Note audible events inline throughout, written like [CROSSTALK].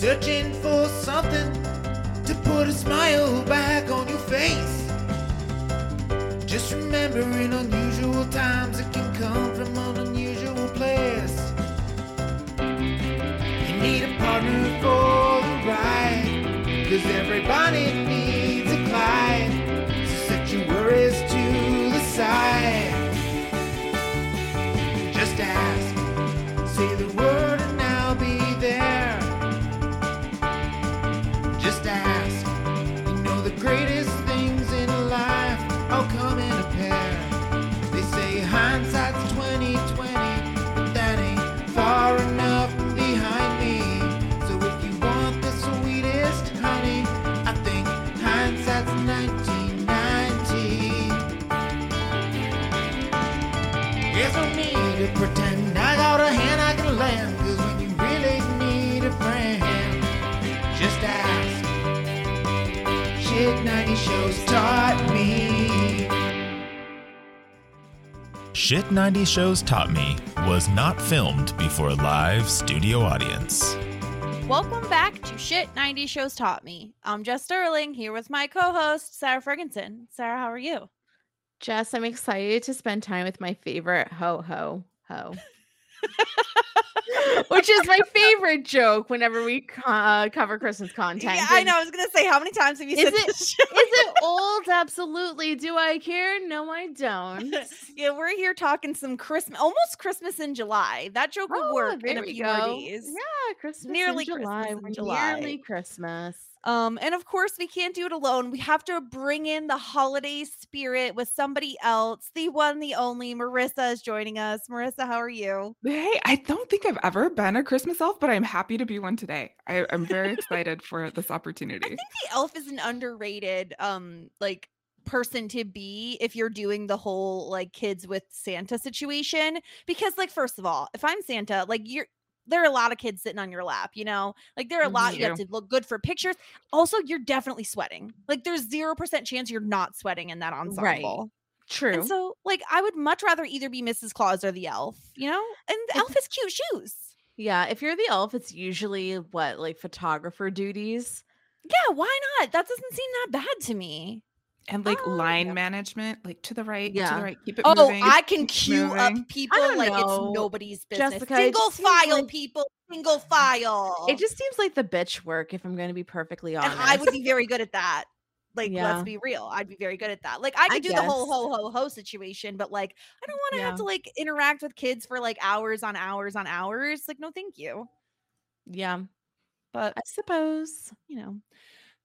Searching for something to put a smile back on your face. Just remember in unusual times it can come from an unusual place. You need a partner for the ride. Cause everybody needs a Clyde. So set your worries to the side. Just ask, say the word Shit 90 Shows Taught Me was not filmed before a live studio audience. Welcome back to Shit 90 Shows Taught Me. I'm Jess Sterling here with my co host, Sarah Ferguson. Sarah, how are you? Jess, I'm excited to spend time with my favorite ho ho ho. [LAUGHS] Which is my favorite joke whenever we uh, cover Christmas content. Yeah, I know. I was going to say, how many times have you Is said it-? [LAUGHS] Is it old? Absolutely. Do I care? No, I don't. [LAUGHS] yeah, we're here talking some Christmas, almost Christmas in July. That joke would Oh, work in a few days. Yeah, Christmas Nearly in July. Christmas in July. Nearly Christmas. Um, and of course, we can't do it alone. We have to bring in the holiday spirit with somebody else. The one, the only Marissa is joining us. Marissa, how are you? Hey, I don't think I've ever been a Christmas elf, but I'm happy to be one today. I, I'm very [LAUGHS] excited for this opportunity. I think the elf is an underrated um like person to be if you're doing the whole like kids with Santa situation because like first of all, if I'm Santa, like you're there are a lot of kids sitting on your lap, you know? Like there are a mm-hmm, lot you have to look good for pictures. Also, you're definitely sweating. Like there's 0% chance you're not sweating in that ensemble. Right. True. And so like I would much rather either be Mrs. Claus or the elf, you know? And the elf has cute shoes. yeah, if you're the elf, it's usually what, like photographer duties? Yeah, why not? That doesn't seem that bad to me. And like Oh, line yeah. management, like to the right, yeah. to the right, keep it Oh, moving. I can queue up people like know, it's nobody's business. Jessica, single file like- people, single file. It just seems like the bitch work, if I'm going to be perfectly honest. and. I would be very good at that. Like, Yeah. let's be real. I'd be very good at that. Like, I I could do the whole guess. ho ho ho situation, but like, I don't want to have to like interact with kids for like hours on hours on hours. Like, no, thank you. Yeah, But I suppose. you know.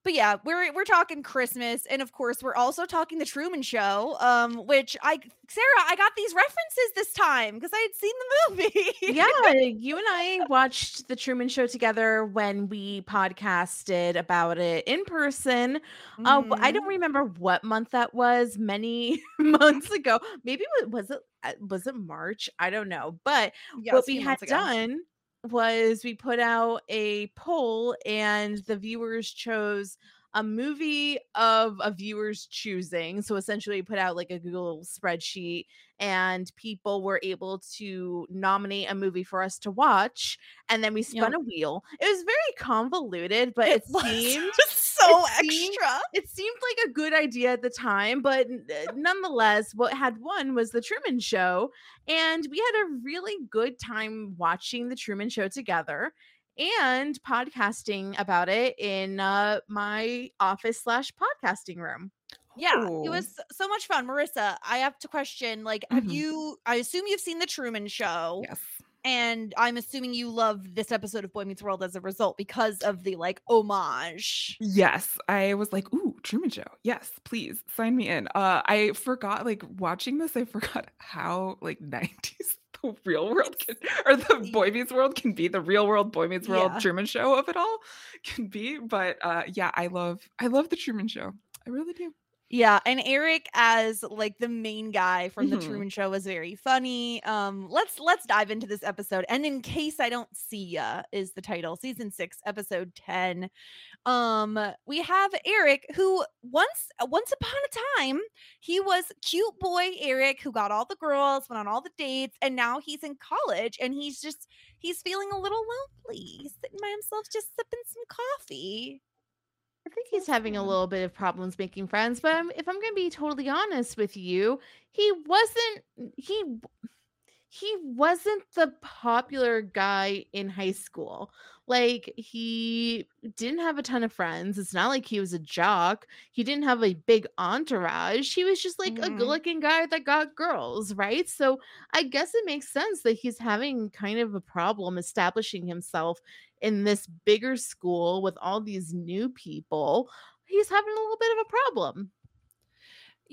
But yeah, we're we're talking Christmas, and of course, we're also talking the Truman Show. Um, which I Sarah, I got these references this time because I had seen the movie. yeah, [LAUGHS] you and I watched the Truman Show together when we podcasted about it in person. Uh, w- I don't remember what month that was. Many [LAUGHS] months ago, maybe wa- was it uh, was it March? I don't know. But Yes, what we had done was we put out a poll, and the viewers chose a movie of a viewer's choosing. So essentially, we put out like a Google spreadsheet, and people were able to nominate a movie for us to watch. And then we spun Yep. a wheel. It was very convoluted, but it, was [LAUGHS] seemed so it seemed- extra. it seemed like a good idea at the time, but uh, nonetheless, what had won was the Truman Show, and we had a really good time watching the Truman Show together and podcasting about it in uh, my office slash podcasting room. Yeah, Oh. it was so much fun. Marissa, I have to question like, have Mhm. you? I assume you've seen the Truman Show. Yes. and I'm assuming you love this episode of Boy Meets World as a result because of the like homage. Yes, I was like, "Ooh, Truman Show. Yes, please sign me in." Uh I forgot like watching this, I forgot [LAUGHS] how like [LAUGHS] 90s the [LAUGHS] real world can or the Boy Meets World can be the real world Boy Meets World Yeah. Truman Show of it all [LAUGHS] can be, but uh yeah, I love I love the Truman Show. I really do. Yeah, and Eric as like the main guy from the Mhm. Truman Show was very funny. Um, let's let's dive into this episode. And in case I don't see ya, is the title, season six, episode ten. Um, we have Eric, who once once upon a time he was cute boy Eric, who got all the girls, went on all the dates, and now he's in college and he's just he's feeling a little lonely. He's sitting by himself, just sipping some coffee. I think he's having a little bit of problems making friends, but if I'm going to be totally honest with you, he wasn't he he wasn't the popular guy in high school. Like he didn't have a ton of friends. It's not like he was a jock. He didn't have a big entourage. He was just like a Mhm. good-looking guy that got girls, right? So I guess it makes sense that he's having kind of a problem establishing himself in this bigger school with all these new people. He's having a little bit of a problem.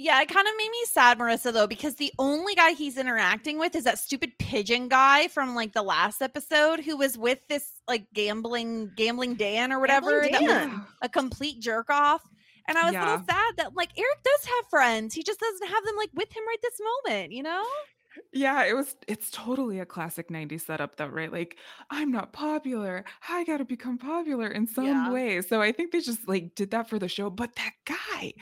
Yeah, it kind of made me sad, Marissa, though, because the only guy he's interacting with is that stupid pigeon guy from like the last episode who was with this like gambling gambling Dan or whatever Gambling that was Dan. a complete jerk off. And I was a little sad that like Eric does have friends. He just doesn't have them like with him right this moment, you know? Yeah, it was it's totally a classic 90s setup though, right? Like, I'm not popular. I gotta become popular in some Yeah. way. So I think they just like did that for the show. But that guy,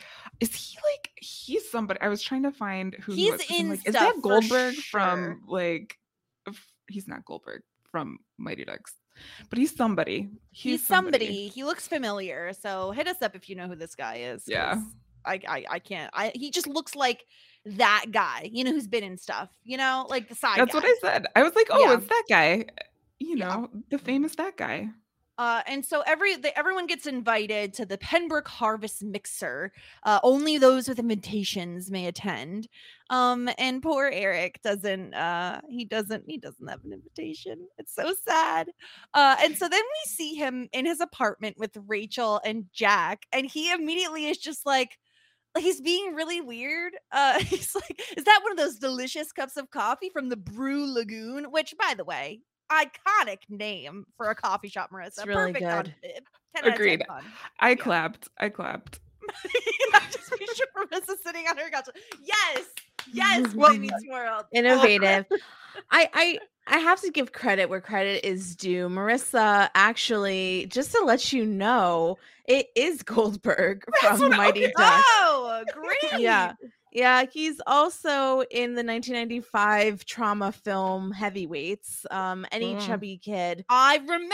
is he like he's somebody I was trying to find who he He's was 'cause I'm in like, is stuff that for Goldberg sure. from like f- he's not Goldberg from Mighty Ducks, but he's somebody. He's, somebody. He looks familiar. So hit us up if you know who this guy is. Yeah. 'cause I, I I can't. I he just looks like that guy, you know, who's been in stuff, you know, like the side. That's what. I said. I was like, oh, Yeah. it's that guy. You Yeah. know, the famous that guy. Uh, and so every the, everyone gets invited to the Pennbrook Harvest Mixer. Uh, only those with invitations may attend. Um, and poor Eric doesn't. Uh, he doesn't. He doesn't have an invitation. It's so sad. Uh, and so then we see him in his apartment with Rachel and Jack, and he immediately is just like. Like, He's being really weird. Uh, [LAUGHS] he's like, "Is that one of those delicious cups of coffee from the Brew Lagoon?" Which, by the way, iconic name for a coffee shop, Marissa. It's really Perfect good. it. 10 out of 10 Agreed. I Yeah. clapped. I clapped. [LAUGHS] I just picture Marissa sitting on her couch. Yes, yes, [LAUGHS] Well, Meets [LAUGHS] World. Oh, [LAUGHS] innovative. I I I have to give credit where credit is due. Marissa actually, just to let you know, it is Goldberg That's from I- Mighty. Ducks. Oh, great. Yeah. Yeah, he's also in the 1995 trauma film Heavyweights. Um, any Mm. chubby kid. I remember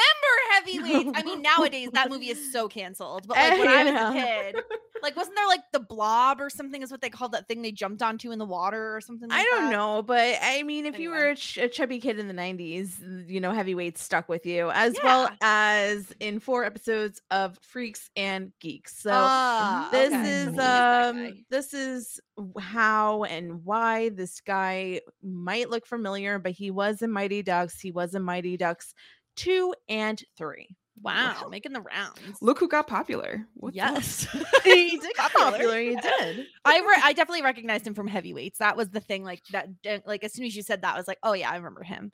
heavyweights. I mean, [LAUGHS] nowadays that movie is so canceled. But like when I was a kid, [LAUGHS] like wasn't there like the blob or something is what they called that thing they jumped onto in the water or something? I don't that? know, but I mean, if you were a, ch- a chubby kid in the 90s, you know, Heavyweights stuck with you, as well as in four episodes of Freaks and Geeks. So Ah, this okay. is So he that um this is w- how and why this guy might look familiar but he was in mighty ducks he was in mighty ducks 2 and 3 wow, making the rounds. Look who got popular. Yes, [LAUGHS] [LAUGHS] he did got popular. popular he did I re- I definitely recognized him from heavyweights. That was the thing. Like that. Like as soon as you said that, I was like, oh yeah, I remember him.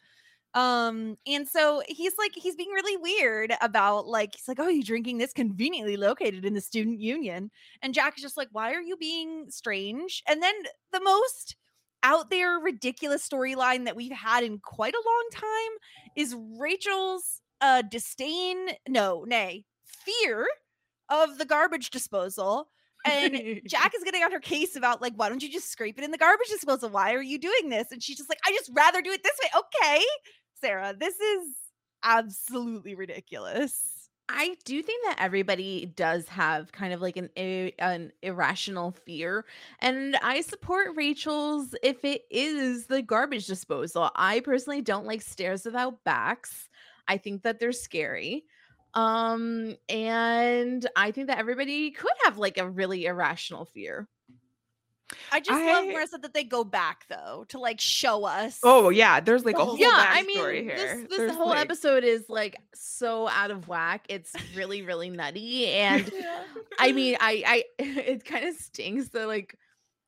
Um, and so he's like, he's being really weird about like, he's like, oh, you're drinking this conveniently located in the student union, and Jack is just like, why are you being strange? And then the most out there ridiculous storyline that we've had in quite a long time is Rachel's uh disdain, no, nay, fear of the garbage disposal. And [LAUGHS] Jack is getting on her case about like, why don't you just scrape it in the garbage disposal? Why are you doing this? And she's just like, I just rather do it this way. Okay, Sarah, this is absolutely ridiculous. I do think that everybody does have kind of like an an irrational fear, and I support Rachel's if it is the garbage disposal. I personally don't like stairs without backs. I think that they're scary. Um, and I think that everybody could have like a really irrational fear. I just love I- Marissa that they go back though to like show us. Oh yeah, there's like a whole- yeah, I mean, here. this this whole like- episode is like so out of whack. It's really really nutty, [LAUGHS] and I mean, [LAUGHS] I I [LAUGHS] it kind of stings that like.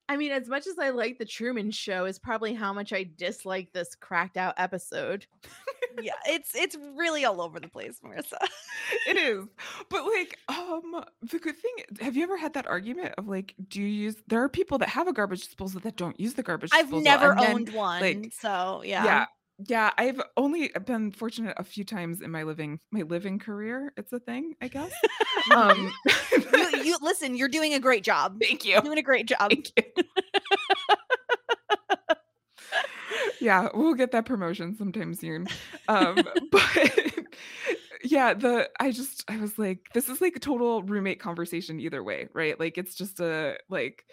I mean, as much as I like the Truman Show, is probably how much I dislike this cracked out episode. yeah, it's it's really all over the place, Marissa. [LAUGHS] [LAUGHS] it is but like um the good thing have you ever had that argument of like do you use there are people that have a garbage disposal that don't use the garbage I've never and then, owned one, like, so yeah. yeah yeah i've only been fortunate a few times in my living my living career it's a thing i guess [LAUGHS] um [LAUGHS] you, you listen. You're doing a great job. thank you You're doing a great job. thank you yeah we'll get that promotion sometime soon um [LAUGHS] but yeah the i just i was like this is like a total roommate conversation either way right like it's just a like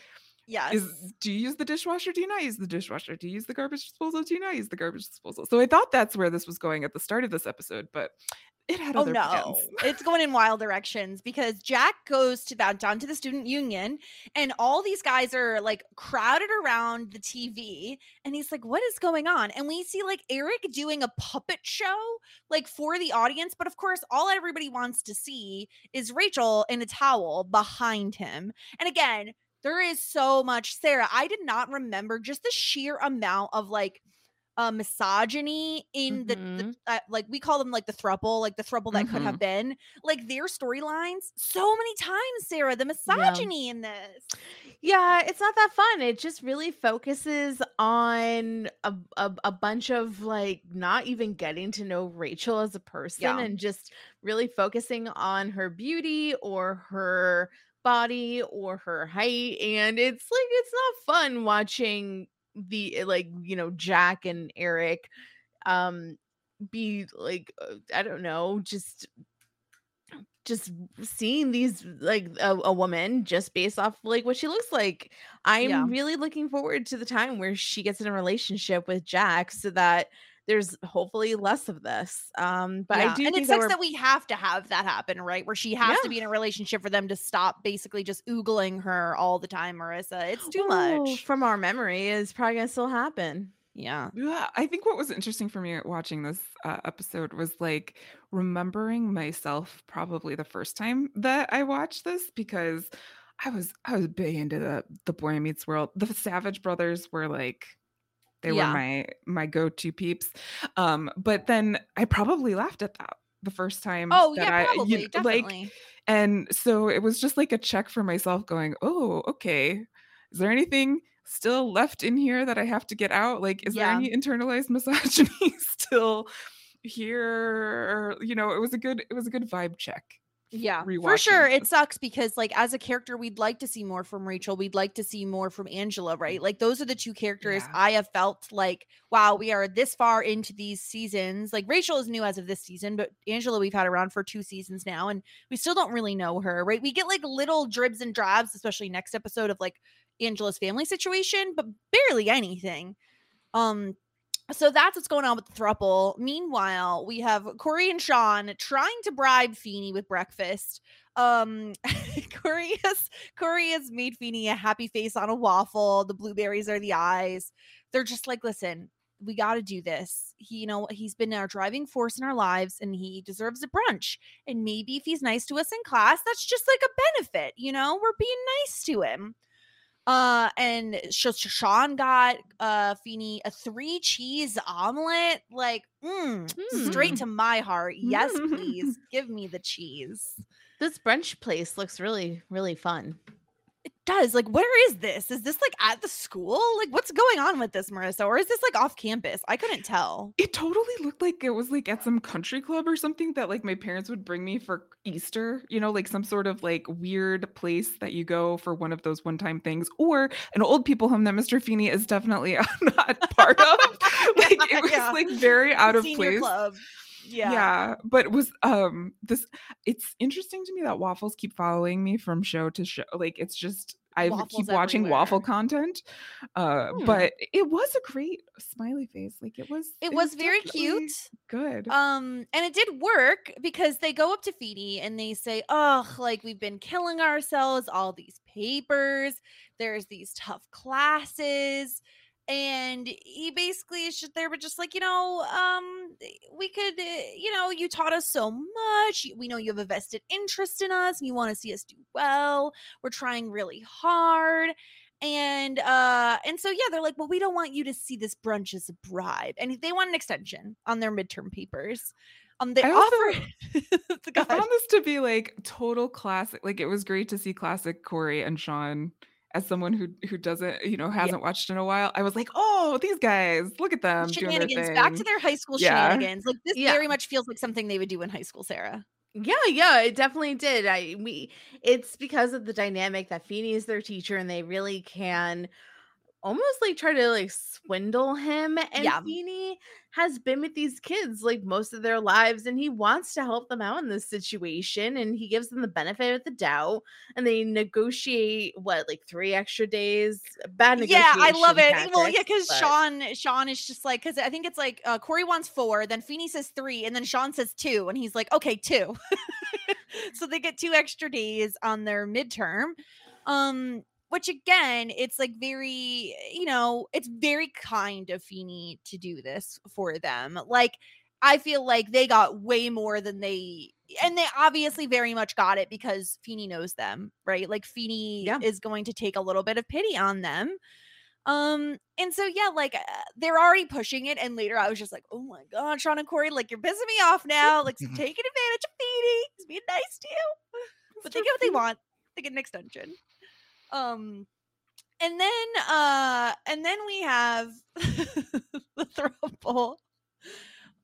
Yes. is do you use the dishwasher do you not use the dishwasher do you use the garbage disposal do you not use the garbage disposal so i thought that's where this was going at the start of this episode but it had Oh other no, plans [LAUGHS] it's going in wild directions because Jack goes to that down to the student union, and all these guys are like crowded around the TV, and he's like, "What is going on?" And we see like Eric doing a puppet show, like for the audience, but of course, all everybody wants to see is Rachel in a towel behind him. And again, there is so much Sarah. I did not remember just the sheer amount of like uh, misogyny in the, the uh, like we call them like the thruple, like the thruple that could have been like their storylines so many times. Sarah, the misogyny in this. Yeah, it's not that fun. It just really focuses on a, a, a bunch of like not even getting to know Rachel as a person Yeah. and just really focusing on her beauty or her body or her height. And it's like, it's not fun watching the like, you know, Jack and Eric um be like, uh, I don't know, just just seeing these like a, a woman just based off like what she looks like i'm Yeah. really looking forward to the time where she gets in a relationship with jack so that there's hopefully less of this um but Yeah, i do and think it sucks we're- that we have to have that happen, right? Where she has to be in a relationship for them to stop basically just oogling her all the time, Marissa. It's too Oh, much. from our memory is probably gonna still happen Yeah. Yeah, I think what was interesting for me watching this uh, episode was like remembering myself probably the first time that I watched this because I was I was big into the the Boy Meets World. The Savage Brothers were like they Yeah. were my my go-to peeps. Um but then I probably laughed at that the first time Oh that yeah, I probably, you- like definitely. and so it was just like a check for myself going, "Oh, okay. Is there anything still left in here that I have to get out? Like is Yeah. there any internalized [LAUGHS] misogyny still here?" You know, it was a good it was a good vibe check. Yeah, for sure. It sucks because, like, as a character, we'd like to see more from Rachel. We'd like to see more from Angela, right? Like, those are the two characters Yeah. I have felt like, wow, we are this far into these seasons. Like, Rachel is new as of this season, but Angela, we've had around for two seasons now, and we still don't really know her, right? We get like little dribs and drabs, especially next episode of like Angela's family situation, but barely anything. Um, so that's what's going on with the thruple. Meanwhile, we have Corey and Sean trying to bribe Feeny with breakfast. Um, [LAUGHS] Corey has Corey has made Feeny a happy face on a waffle. The blueberries are the eyes. They're just like, listen, we got to do this. He, you know, he's been our driving force in our lives, and he deserves a brunch. And maybe if he's nice to us in class, that's just like a benefit. You know, we're being nice to him. Uh, and Sean got uh Feeny a three cheese omelet, like mm, straight Mm. to my heart. Yes, please [LAUGHS] give me the cheese. this brunch place looks really really fun does. Like, where is this? Is this like at the school? Like, what's going on with this, Marissa? Or is this like off campus? I couldn't tell. It totally looked like it was like at some country club or something that like my parents would bring me for Easter, you know, like some sort of like weird place that you go for one of those one-time things, or an old people home that Mr. Feeny is definitely [LAUGHS] not part of. [LAUGHS] like it was Yeah. like very out of Senior place. club. Yeah. yeah but it was um this it's interesting to me that waffles keep following me from show to show like it's just I Waffles keep watching waffle content. Uh, Hmm. but it was a great smiley face. Like it was. It was very definitely cute. Good. Um, and it did work because they go up to Feeny and they say, "Oh, like we've been killing ourselves, all these papers, there's these tough classes." And he basically is just there, but just like, you know, um, we could, uh, you know, you taught us so much. We know you have a vested interest in us and you want to see us do well. We're trying really hard and uh and so yeah they're like well we don't want you to see this brunch as a bribe and they want an extension on their midterm papers um they I offer [LAUGHS] I found this to be like total classic. Like it was great to see classic Corey and Sean as someone who who doesn't, you know, hasn't watched in a while. I was like, oh, these guys, look at them shenanigans back to their high school Yeah. shenanigans like this Yeah. very much feels like something they would do in high school sarah Yeah, yeah, it definitely did. I we it's because of the dynamic that Feeny is their teacher and they really can almost like try to like swindle him and Yeah. Feeny has been with these kids like most of their lives and he wants to help them out in this situation and he gives them the benefit of the doubt and they negotiate what like 3 extra days bad yeah i love it well yeah because but- sean sean is just like because i think it's like uh corey wants four then Feeny says three and then sean says two and he's like okay two [LAUGHS] so they get two extra days on their midterm um which again it's like very you know it's very kind of Feeny to do this for them like i feel like they got way more than they and they obviously very much got it because Feeny knows them right like Feeny Yeah. is going to take a little bit of pity on them um and so yeah like uh, they're already pushing it and later i was just like oh my god sean and corey like you're pissing me off now like stop taking advantage of Feeny. he's being nice to you but they get what they want they get an extension um and then uh and then we have [LAUGHS] the throuple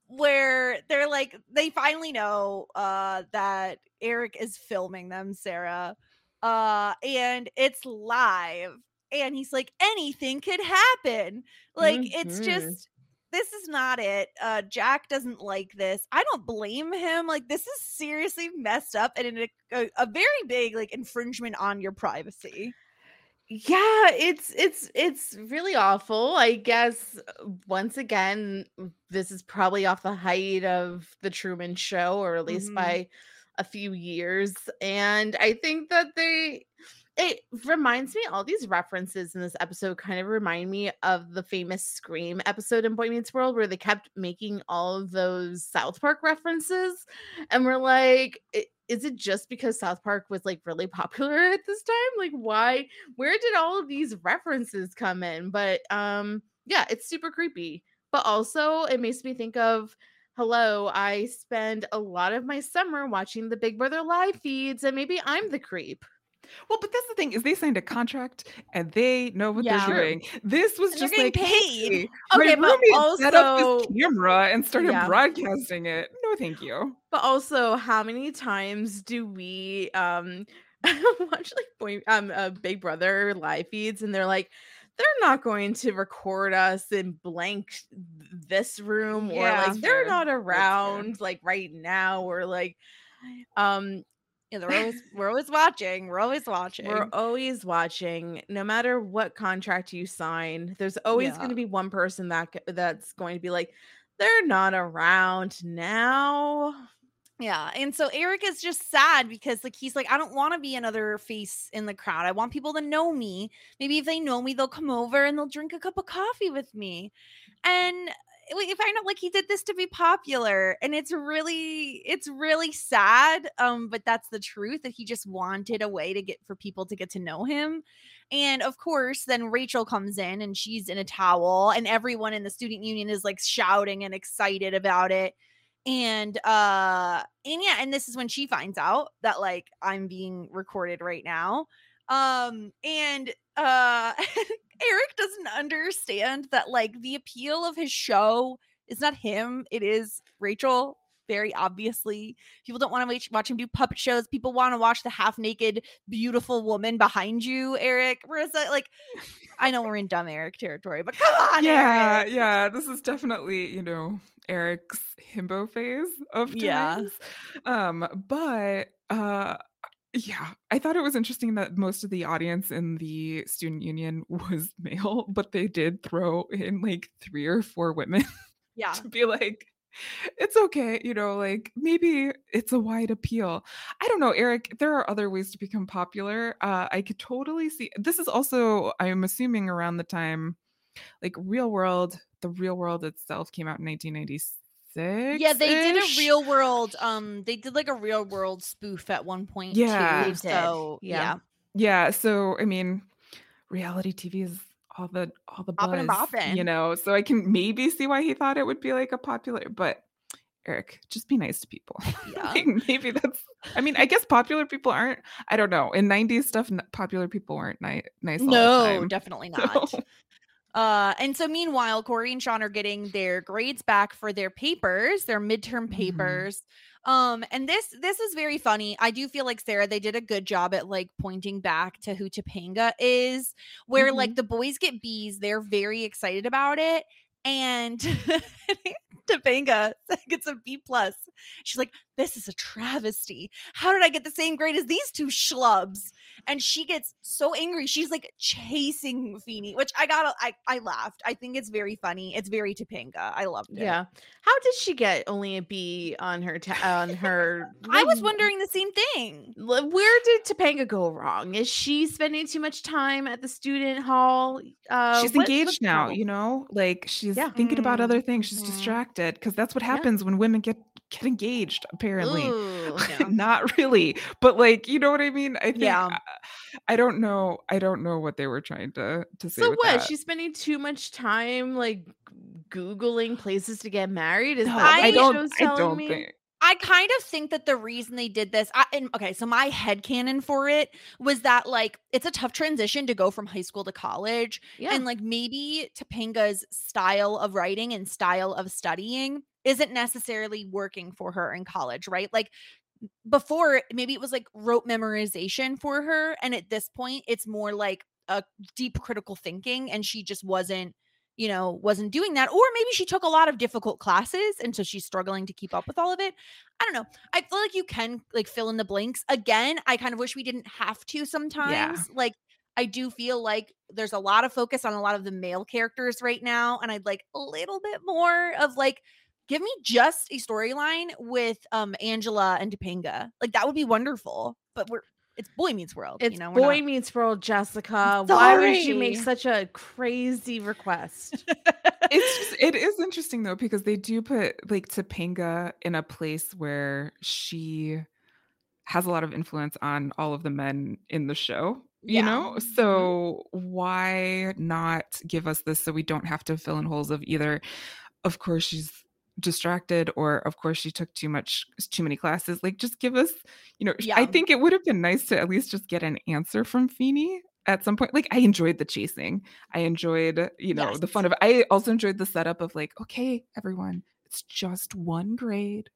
where they're like they finally know uh that eric is filming them sarah uh and it's live and he's like anything could happen. Like it's Mhm. just this is not it. Uh jack doesn't like this. I don't blame him. Like this is seriously messed up and in a, a, a very big like infringement on your privacy yeah it's it's it's really awful i guess uh, once again this is probably off the height of the truman show or at least Mhm. by a few years and i think that they it reminds me all these references in this episode kind of remind me of the famous scream episode in boy meets world where they kept making all of those south park references and we're like is it just because south park was like really popular at this time? Like why where did all of these references come in? But um yeah it's super creepy but also it makes me think of hello i spend a lot of my summer watching the big brother live feeds and maybe i'm the creep Well, but that's the thing is they signed a contract and they know what Yeah. they're doing. This was And just getting like paid. "Hey, Okay, but roommate set up this camera and started Yeah. broadcasting it. No, thank you. but also how many times do we um [LAUGHS] watch like boy um uh, big brother live feeds and they're like they're not going to record us in blank this room or like they're Fair. not around like right now or like um yeah they're always we're always watching we're always watching we're always watching no matter what contract you sign there's always Yeah. going to be one person that that's going to be like they're not around now Yeah. And so Eric is just sad because like he's like, I don't want to be another face in the crowd. I want people to know me. Maybe if they know me, they'll come over and they'll drink a cup of coffee with me. Mm. And we find out like he did this to be popular. And it's really, it's really sad. Um, but that's the truth that he just wanted a way to get for people to get to know him. And of course, then Rachel comes in and she's in a towel, and everyone in the student union is like shouting and excited about it and uh and yeah and this is when she finds out that like i'm being recorded right now um and uh [LAUGHS] eric doesn't understand that like the appeal of his show is not him it is rachel very obviously people don't want to watch, watch him do puppet shows people want to watch the half naked beautiful woman behind you eric whereas uh, like i know we're in dumb eric territory but come on yeah, Eric. yeah. This is definitely, you know, Eric's himbo phase of times. Yeah. Um, but uh Yeah, I thought it was interesting that most of the audience in the student union [LAUGHS] was male, but they did throw in like three or four women [LAUGHS] Yeah. to be like, it's okay, you know, like maybe it's a wide appeal. I don't know, Eric, there are other ways to become popular. Uh, I could totally see this is also, I'm assuming, around the time like Real World, the Real World itself came out in 1996. Yeah, they did a real world um they did like a real world spoof at one point Yeah. too. So yeah. yeah. Yeah, so I mean, reality TV is all the all the Boppin' and buzz, you know. So I can maybe see why he thought it would be like a popular, but Eric, just be nice to people. [LAUGHS] Yeah. like maybe that's. I mean, I guess popular people aren't. I don't know. In '90s stuff, popular people weren't ni- nice. all the No, time. definitely [LAUGHS] So- not. Uh, and so meanwhile, Corey and Sean are getting their grades back for their papers, their midterm Mhm. papers. Um, and this this is very funny. I do feel like Sarah, they did a good job at like pointing back to who Topanga is, where like the boys get B's, they're very excited about it. And [LAUGHS] Topanga [LAUGHS] gets a B plus. She's like, this is a travesty. How did I get the same grade as these two schlubs? And she gets so angry. She's like chasing Feeny, which I got. I I laughed. I think it's very funny. It's very Topanga. I loved it. Yeah. How did she get only a B on her ta- on her? [LAUGHS] I was wondering the same thing. Where did Topanga go wrong? Is she spending too much time at the student hall? Uh, she's what- engaged now, problem? you know, like she's Yeah. thinking about other things. She's Mhm. distracted because that's what Yeah. happens when women get get engaged. Apparently, Ooh. [LAUGHS] Yeah. not really, but like you know what I mean. I think Yeah. I, I don't know. I don't know what they were trying to to say. So with what? that. She's spending too much time like googling places to get married. Is No, that I what the don't. show's I don't me? think. I kind of think that the reason they did this, I, and okay, so my head canon for it was that like it's a tough transition to go from high school to college, Yeah. and like maybe Topanga's style of writing and style of studying isn't necessarily working for her in college, right? Like before, maybe it was like rote memorization for her, and at this point, it's more like a deep critical thinking, and she just wasn't you know, wasn't doing that. Or maybe she took a lot of difficult classes and so she's struggling to keep up with all of it. I don't know. I feel like you can like fill in the blanks. Again, I kind of wish we didn't have to sometimes. Like I do feel like there's a lot of focus on a lot of the male characters right now and I'd like a little bit more of like give me just a storyline with um Angela and Topanga. Like that would be wonderful. But we're it's Boy Meets World, It's you know. we're Boy not- Meets World, Jessica. Why would you make such a crazy request? it's just, it [LAUGHS] is interesting though because they do put like Topanga in a place where she has a lot of influence on all of the men in the show you Yeah. know so why not give us this so we don't have to fill in holes of either of course she's distracted or of course she took too much too many classes like just give us you know sh- i think it would have been nice to at least just get an answer from Feeny at some point like i enjoyed the chasing i enjoyed you know the fun of i also enjoyed the setup of like okay everyone it's just one grade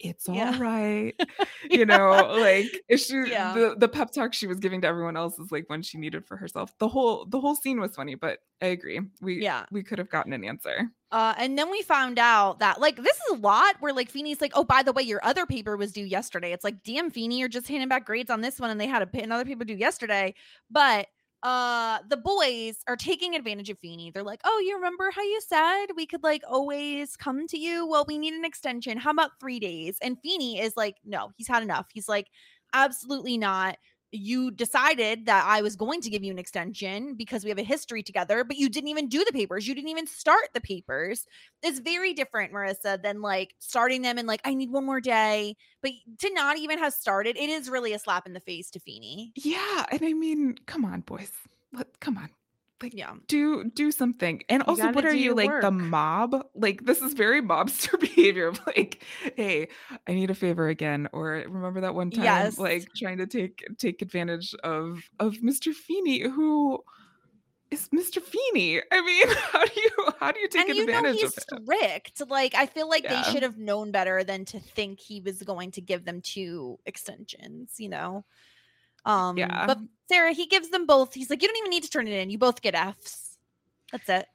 it's all Yeah. right [LAUGHS] you know like if she Yeah. the, the pep talk she was giving to everyone else is like one she needed for herself the whole the whole scene was funny but i agree we Yeah. we could have gotten an answer Uh, and then we found out that like this is a lot where like Feeny's like, oh, by the way, your other paper was due yesterday. It's like, damn, Feeny, you're just handing back grades on this one, and they had a, another paper due yesterday. But uh, the boys are taking advantage of Feeny. They're like, oh, you remember how you said we could like always come to you? Well, we need an extension. How about three days? And Feeny is like, no, he's had enough. He's like, absolutely not you decided that I was going to give you an extension because we have a history together, but you didn't even do the papers. You didn't even start the papers. It's very different, Marissa, than like starting them and like, I need one more day. But to not even have started, it is really a slap in the face to Feeny. yeah and i mean come on boys come on Yeah. do do something and You also what are you like the mob like this is very mobster [LAUGHS] behavior of like hey i need a favor again or remember that one time Yes. like trying to take take advantage of of mr feeny who is mr feeny i mean [LAUGHS] how do you how do you take and you know advantage he's of him strict. Like I feel like Yeah. they should have known better than to think he was going to give them two extensions, you know. Um Yeah. but Sarah, he gives them both. He's like, you don't even need to turn it in. You both get Fs. That's it.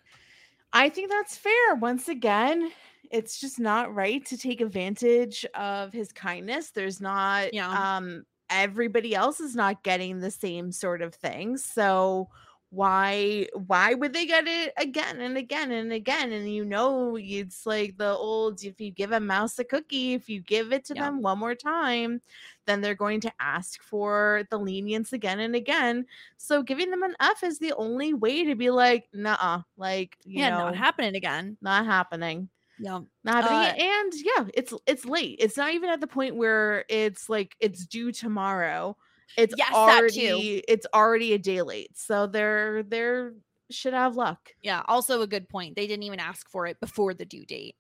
I think that's fair. Once again, it's just not right to take advantage of his kindness. There's not Yeah. um everybody else is not getting the same sort of thing. So why why would they get it again and again and again and you know it's like the old if you give a mouse a cookie if you give it to Yeah. them one more time then they're going to ask for the lenience again and again so giving them an f is the only way to be like nah like you yeah, know not happening again. not happening Yeah. not happening Uh, and yeah it's it's late it's not even at the point where it's like it's due tomorrow it's Yes, that too. already it's already a day late so they're they're should have luck Yeah, also a good point. They didn't even ask for it before the due date.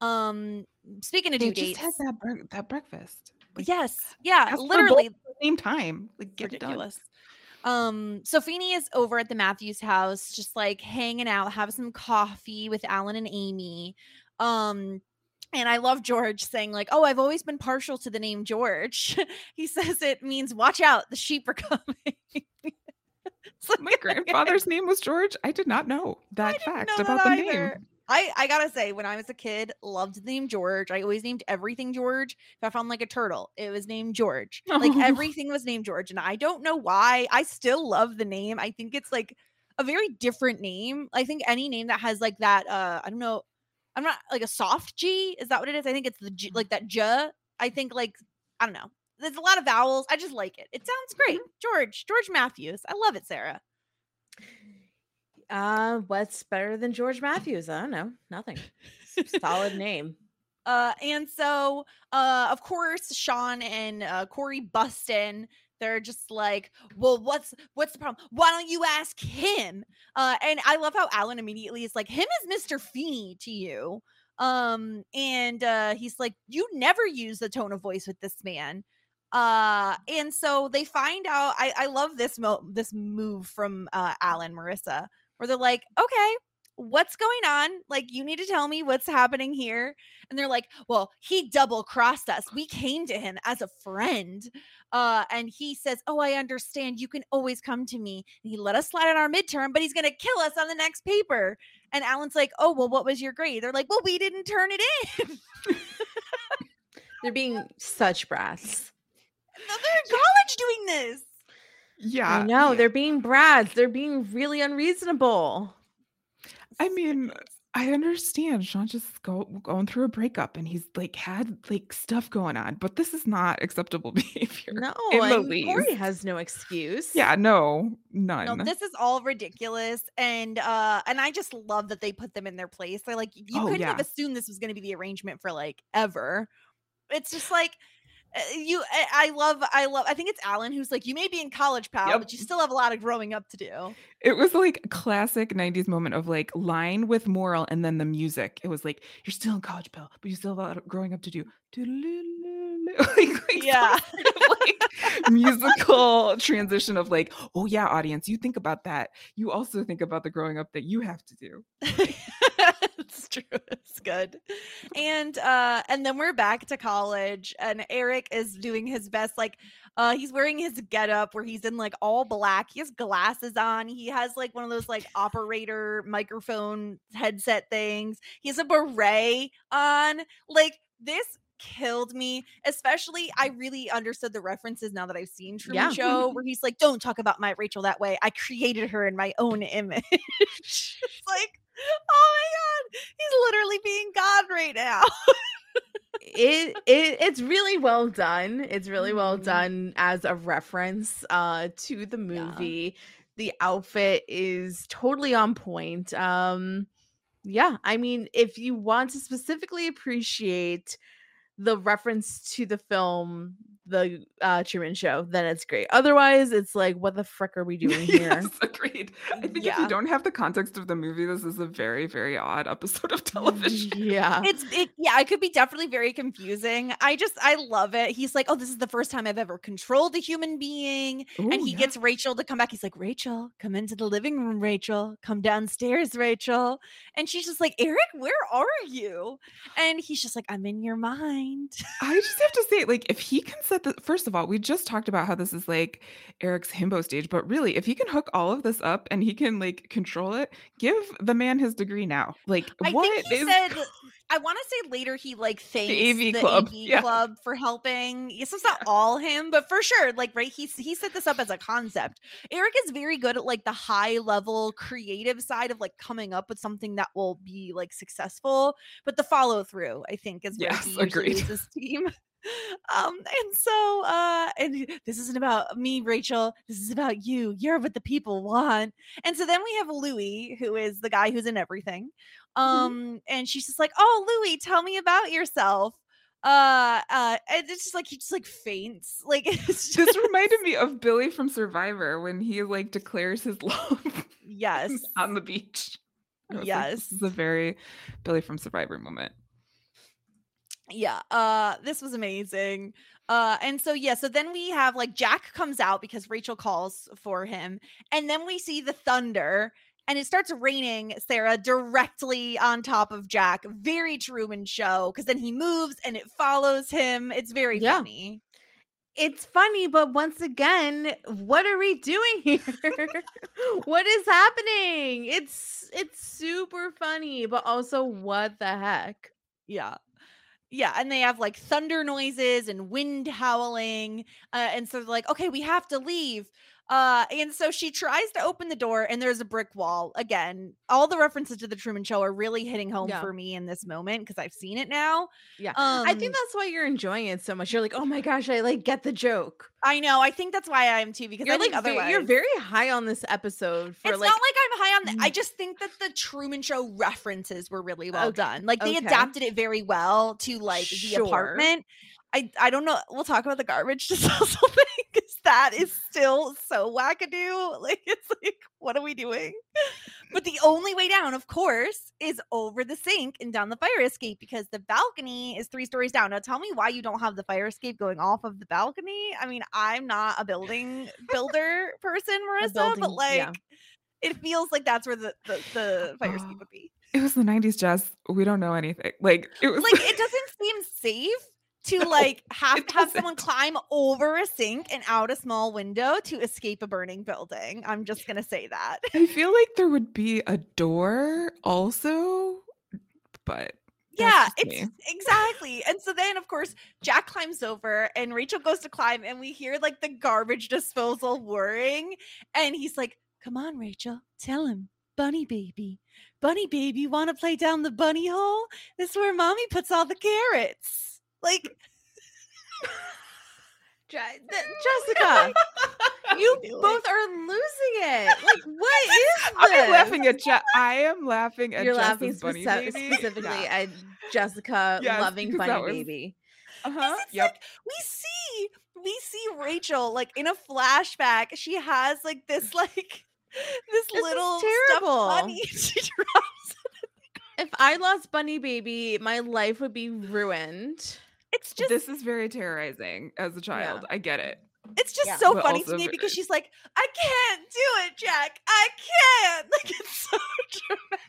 Um speaking of They due just dates. had that bre- that breakfast. Like, yes. Yeah, ask for both literally at the same time. Like get ridiculous. Um, so Feeny is over at the Matthews house, just like hanging out, having some coffee with Alan and Amy. Um, and I love George saying, like, oh, I've always been partial to the name George. [LAUGHS] he says it means watch out, the sheep are [LAUGHS] coming. Like, My grandfather's name was George. I did not know [LAUGHS] that fact know about that the either. name. I, I gotta say, when I was a kid, loved the name George. I always named everything George. If I found like a turtle, it was named George. Like Oh. everything was named George. And I don't know why. I still love the name. I think it's like a very different name. I think any name that has like that, uh, I don't know, I'm not like a soft G. Is that what it is? I think it's the G, like that J. I think like, I don't know. There's a lot of vowels. I just like it. It sounds great. George, George Matthews. I love it, Sarah. uh what's better than george matthews i don't know nothing solid [LAUGHS] name Uh, and so, uh, of course, Sean and uh, Corey bust in. They're just like, "Well, what's what's the problem? Why don't you ask him?" Uh, and I love how Alan immediately is like, "Him is Mister Feeny to you." Um, and uh, he's like, "You never use the tone of voice with this man." Uh, and so they find out. I I love this mo- this move from uh, Alan Marissa, where they're like, "Okay." What's going on? Like, you need to tell me what's happening here. And they're like well he double crossed us. We came to him as a friend. Uh and he says oh i understand. You can always come to me. And he let us slide on our midterm but he's gonna kill us on the next paper. And alan's like oh well what was your grade? They're like well we didn't turn it in. [LAUGHS] They're being such brats. No, they're in college doing this. Yeah. i know. yeah. they're being brats. They're being really unreasonable I mean, I understand Sean just go going through a breakup and he's like had like stuff going on, but this is not acceptable [LAUGHS] behavior. no and corey has no excuse Yeah, no, none. no this is all ridiculous and uh and i just love that they put them in their place they're like you Oh, couldn't have assumed this was going to be the arrangement for like ever it's just like Uh, you I, I love i love i think it's alan who's like you may be in college pal Yep. but you still have a lot of growing up to do It was like a classic 90s moment of like line with moral and then the music. It was like, you're still in college, pal but you still have a lot of growing up to do. [LAUGHS] like, like Yeah. sort of, like musical transition of like, oh yeah, audience, you think about that. You also think about the growing up that you have to do. [LAUGHS] it's true it's good and uh and then we're back to college and eric is doing his best like uh he's wearing his getup where he's in like all black he has glasses on he has like one of those like operator microphone headset things he has a beret on like this killed me especially i really understood the references now that i've seen truman Yeah. show where he's like don't talk about my rachel that way i created her in my own image [LAUGHS] it's like oh my god he's literally being god right now it, it it's really well done. It's really well Mhm. done as a reference uh to the movie. The outfit is totally on point. Um yeah, I mean if you want to specifically appreciate the reference to the film the uh Truman show, then it's great. Otherwise, it's like what the frick are we [LAUGHS] doing here? yes, agreed. I think if you don't have the context of the movie, this is a very, very odd episode of [LAUGHS] television. [LAUGHS] yeah. it's it yeah it could be definitely very confusing i just i love it he's like oh this is the first time i've ever controlled a human being and he yeah. gets rachel to come back he's like rachel come into the living room rachel come downstairs rachel and she's just like eric where are you and he's just like i'm in your mind I just have to say, like, if he can set the first of all, we just talked about how this is like Eric's himbo stage, but really, if he can hook all of this up and he can like control it, give the man his degree now. Like, I what think he is said. [LAUGHS] I want to say later he like thanks AV the club, AV yeah. club for helping. Yes, it's not all him, but for sure, like right, he he set this up as a concept. Eric is very good at like the high level creative side of like coming up with something that will be like successful, but the follow through, I think, is where Yes, he agreed. is his [LAUGHS] team. Um, and so uh and this isn't about me, Rachel. This is about you. You're what the people want. And so then we have Louis, who is the guy who's in everything. Um, and she's just like, Oh, Louis, tell me about yourself. Uh uh and it's just like he just like faints. [LAUGHS] Like it's This just reminded me of Billy from Survivor when he like declares his [LAUGHS] love yes. on the beach. Was like, Yes. this is a very Billy from Survivor moment. Yeah uh this was amazing uh and so yeah so then we have like jack comes out because rachel calls for him and then we see the thunder and it starts raining sarah directly on top of jack very truman show because then he moves and it follows him it's very Yeah. funny It's funny, but once again, what are we doing [LAUGHS] here? what is happening? It's it's super funny, but also what the heck? yeah yeah and they have like thunder noises and wind howling uh, and so they're like okay we have to leave uh and so she tries to open the door and there's a brick wall again all the references to the truman show are really hitting home Yeah. for me in this moment because i've seen it now Yeah. um I think that's why you're enjoying it so much. You're like, oh my gosh, I like get the joke. i know i think that's why i am too because You're I like, otherwise you're very high on this episode for it's like not like I'm high on the. I Mm. just think that the Truman Show references were really well Okay, done. Like they okay. adapted it very well to like the apartment. I I don't know. We'll talk about the garbage [LAUGHS] disposal thing that mm. is still so wackadoo. [LAUGHS] Like it's like, what are we doing? But the only way down, of course, is over the sink and down the fire escape because the balcony is three stories down. Now, tell me why you don't have the fire escape going off of the balcony. I mean, I'm not a building [LAUGHS] builder person, Marissa, but like, yeah. it feels like that's where the the, the fire escape [GASPS] would be. It was the 90s, Jess. We don't know anything. Like it was Like, [LAUGHS] it doesn't seem safe to [LAUGHS] like have have someone climb over a sink and out a small window to escape a burning building. I'm just gonna say that. I feel like there would be a door also, but yeah it's me. exactly and so then of course jack climbs over and rachel goes to climb and we hear like the garbage disposal whirring and he's like come on rachel tell him bunny baby bunny baby want to play down the bunny hole this is where mommy puts all the carrots like Je- [LAUGHS] Jessica, you both are losing it. Like, [LAUGHS] what is this? I'm laughing at Je- I am laughing at You're Jess's laughing bunny speci- baby. specifically Yeah. at Jessica Yes, loving Bunny was- Baby. Uh-huh. Yep. like we see we see rachel like in a flashback she has like this [LAUGHS] like this, is little terrible. bunny she drops If I lost Bunny Baby, my life would be ruined. It's just this is very terrorizing as a child. I get it. It's just Yeah. so But funny to me very- because uh she's like, I can't do it, Jack. I can't. [LAUGHS] Like it's so [LAUGHS] dramatic.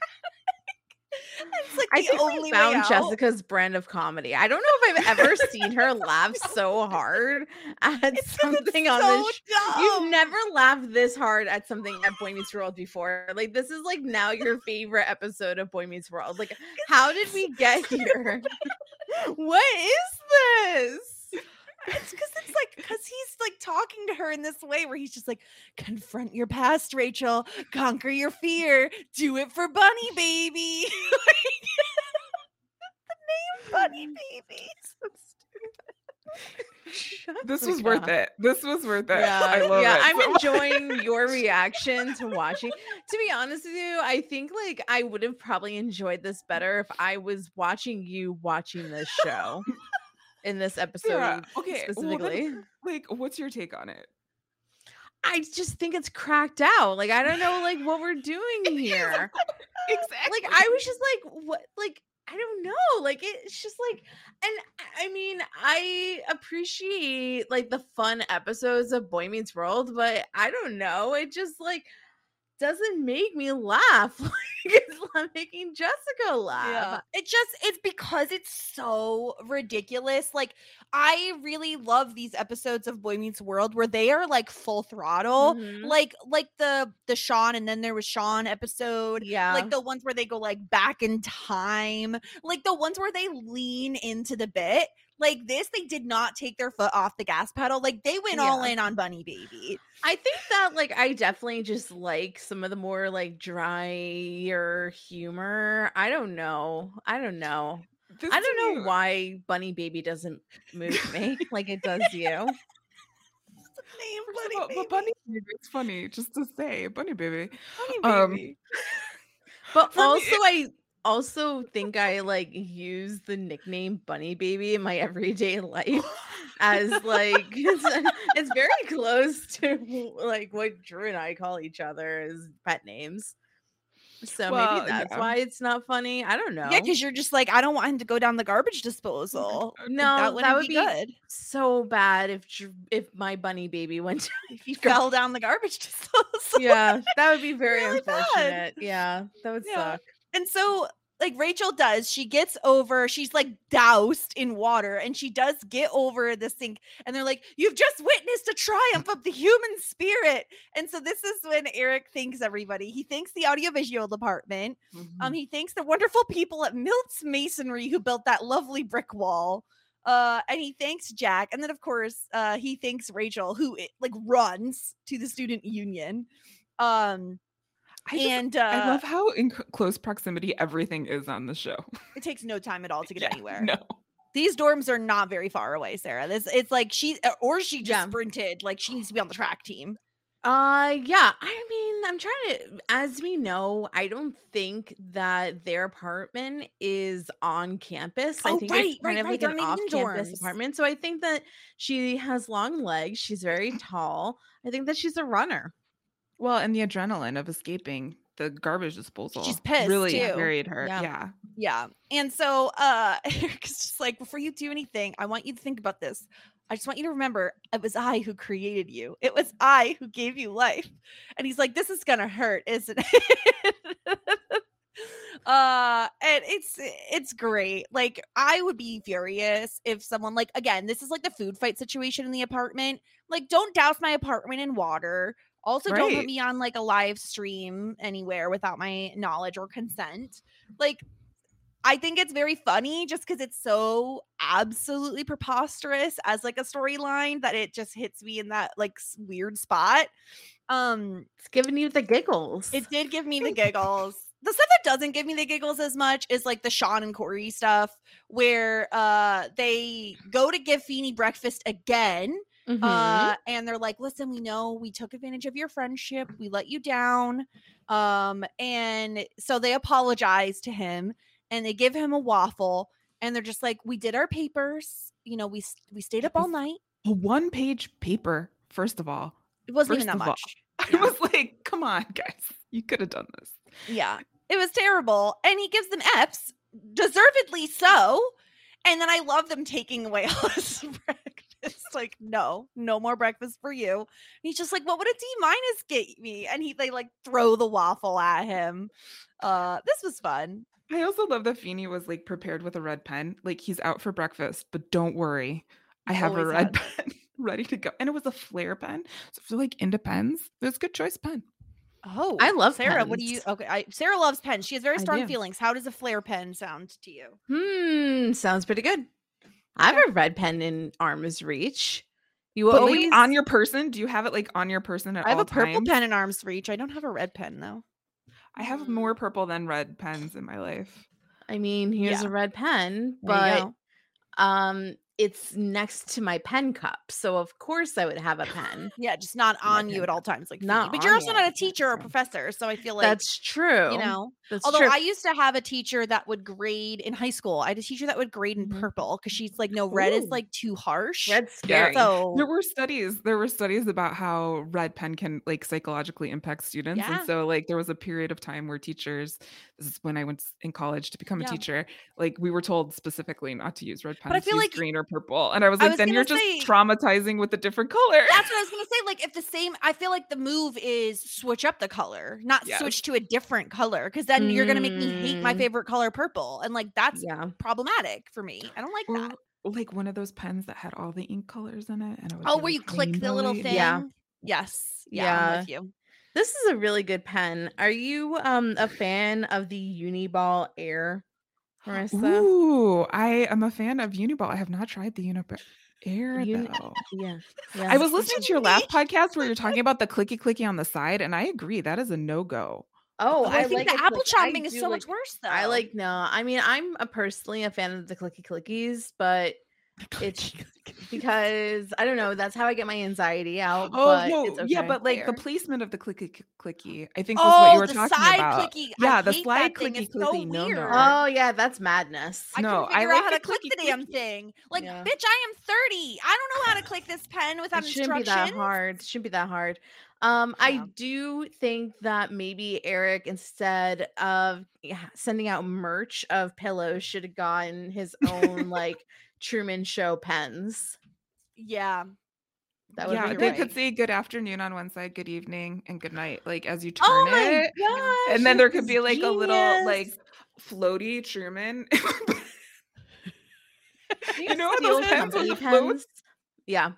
it's like I the think only we found. Jessica's brand of comedy. I don't know if I've ever seen her laugh so hard at it's something on so this. sh- You've never laughed this hard at something at Boy Meets World before. Like this is like now your favorite episode of Boy Meets World. Like how did we get here? What is this? It's because it's like [LAUGHS] because he's like talking to her in this way where he's just like, confront your past, Rachel, conquer your fear, do it for Bunny Baby. [LAUGHS] [LAUGHS] the name Bunny Baby. [LAUGHS] Stupid. This was worth it. This was worth it. [LAUGHS] Yeah, I love yeah. it. I'm so much. [LAUGHS] enjoying your reaction to watching. To be honest with you, I think like I would have probably enjoyed this better if I was watching you watching this show in this episode Sarah, okay, well, then, specifically. like, what's your take on it? I just think it's cracked out. Like I don't know like what we're doing here. exactly. Like I was just like what like I don't know. Like it's just like and I- mean I appreciate like the fun episodes of Boy Meets World, but I don't know. It just like doesn't make me laugh. [LAUGHS] like it's not making Jessica laugh. Yeah. It just it's because it's so ridiculous. Like I really love these episodes of Boy Meets World where they are like full throttle. Mhm. Like like the the Sean and then there was Sean episode. Yeah. Like the ones where they go like back in time. Like the ones where they lean into the bit. Like this, they did not take their foot off the gas pedal. Like they went all in on Bunny Baby. I think that like I definitely just like some of the more like drier humor. I don't know. I don't know. [LAUGHS] This I don't know me- why Bunny Baby doesn't move me [LAUGHS] like it does you. Name First of all, but bunny baby, it's funny just to say bunny baby. Bunny um, But For also I also think I like use the nickname Bunny Baby in my [LAUGHS] everyday life [LAUGHS] as like it's, it's very close to like what Drew and I call each other as pet names. So Well, maybe that's yeah. why it's not funny. I don't know. Yeah, because you're just like, I don't want him to go down the garbage disposal. No, that, wouldn't would be, be good so bad if if my bunny baby went down. [LAUGHS] if he fell down the garbage disposal. yeah, that would be very Really bad. unfortunate. Yeah, that would Yeah. suck. And so, like Rachel does, she gets over, she's like doused in water, and she does get over the sink. And they're like, You've just witnessed a triumph of the human spirit. And so, this is when Eric thanks everybody. He thanks the audiovisual department. Um, he thanks the wonderful people at Milt's Masonry who built that lovely brick wall. Uh, and he thanks Jack, and then of course, uh, he thanks Rachel, who like runs to the student union. Um, I just- and uh, I love how in close proximity everything is on the show. it takes no time at all to [LAUGHS] get Yeah, anywhere. No. These dorms are not very far away, Sarah. This it's like she uh, or she just Yeah. sprinted. Like she needs to be on the track team. Uh yeah, I mean, I'm trying to as we know, I don't think that their apartment is on campus. I Oh, think right, it's kind right, of right, like they're an off-campus dorms. apartment. So I think that she has long legs, she's very tall. I think that she's a runner. Well, and the adrenaline of escaping the garbage disposal She's pissed, really too. carried her. Yeah. Yeah. Yeah. And so uh [LAUGHS] Eric's just like, before you do anything, I want you to think about this. I just want you to remember it was I who created you. It was I who gave you life. And he's like, this is gonna hurt, isn't it? [LAUGHS] uh and it's it's great. Like I would be furious if someone like again, this is like the food fight situation in the apartment. Like, don't douse my apartment in water. Also, don't put me on like a live stream anywhere without my knowledge or consent. Like, I think it's very funny just because it's so absolutely preposterous as like a storyline that it just hits me in that like weird spot. Um, It's giving you the giggles. it did give me the [LAUGHS] giggles. The stuff that doesn't give me the giggles as much is like the Sean and Corey stuff, where uh they go to give Feeny breakfast again, Mhm. uh, and they're like, "Listen, we know we took advantage of your friendship. We let you down." Um, and so they apologize to him, and they give him a waffle, and they're just like, "We did our papers. You know, we we stayed up all night. A one page paper, first of all. It wasn't First even that of all, much. [LAUGHS] I was like, come on, guys. You could have done this. Yeah, it was terrible. And he gives them F's, deservedly so. And then I love them taking away [LAUGHS] all his breakfast. [LAUGHS] Like, no, no more breakfast for you. And he's just like, what would a D minus get me? And he they like throw the waffle at him. Uh, this was fun. I also love that Feeny was like prepared with a red pen. Like he's out for breakfast, but don't worry. I have a Always red [LAUGHS] pen ready to go. And it was a flare pen. So if you're like into pens, it's a good choice pen. Oh, I love Sarah. What do you? Okay, I, Sarah loves pens. She has very strong feelings. How does a flare pen sound to you? Hmm, sounds pretty good. I have a red pen in arm's reach. You But always like on your person, do you have it like on your person at I have all a purple times? pen in arm's reach. I don't have a red pen though. I have more purple than red pens in my life. I mean, here's Yeah. a red pen, but um it's next to my pen cup. So of course I would have a pen. Yeah, just not on you at all times, like Not not. But you're also you not a teacher or a professor, so I feel like That's true. you know. That's Although true. I used to have a teacher that would grade in high school. I had a teacher that would grade in Mhm. purple because she's like, no, red is like too harsh. Red's Yeah. scary. so There were studies. There were studies about how red pen can like psychologically impact students. Yeah. And so like there was a period of time where teachers, this is when I went in college to become Yeah. a teacher, like we were told specifically not to use red pens. I feel use like green or color purple. And I was I like, was then you're just say- traumatizing with a different color. That's what I was gonna say. Like, if the same, I feel like the move is switch up the color, not Yes. switch to a different color, because then you're gonna make me hate my Mm. favorite color, purple, and like that's Yeah. problematic for me. I don't like Or that. like one of those pens that had all the ink colors in it. And it Oh, where you click the little thing. Yeah. Yes. Yeah. I'm with you. This is a really good pen. Are you um a fan of the Uniball Air, Marissa? Ooh, I am a fan of Uniball. I have not tried the Uniball Air Uni- though. Yeah. I was listening to your last [LAUGHS] podcast where you're talking about the clicky clicky on the side, and I agree that is a no go. Oh, Oh, I, think like the apple click- I chopping is so like- much worse though. I like no. I mean, I'm a personally a fan of the clicky clickies, but it's [LAUGHS] because I don't know. That's how I get my anxiety out. Oh but no, it's yeah, but like the placement of the clicky clicky, I think was Oh, what you were the talking side about. clicky. Yeah, I the slide thing. clicky so clicky, no, no. oh yeah, that's madness. I No, I figure out like how to click the damn thing. Like, Yeah. bitch, I am 30. I don't know how to [SIGHS] click this pen without it shouldn't be that hard. It shouldn't be that hard. Um, I do think that maybe Eric, instead of yeah, sending out merch of pillows, should have gotten his own [LAUGHS] like Truman Show pens. Yeah. That would yeah, be they right. could say good afternoon on one side, good evening, and good night, like as you turn Oh my it. gosh! and then there could be like a little like floaty Truman. [LAUGHS] You know what steal those pens company with the floats? pens? Yeah,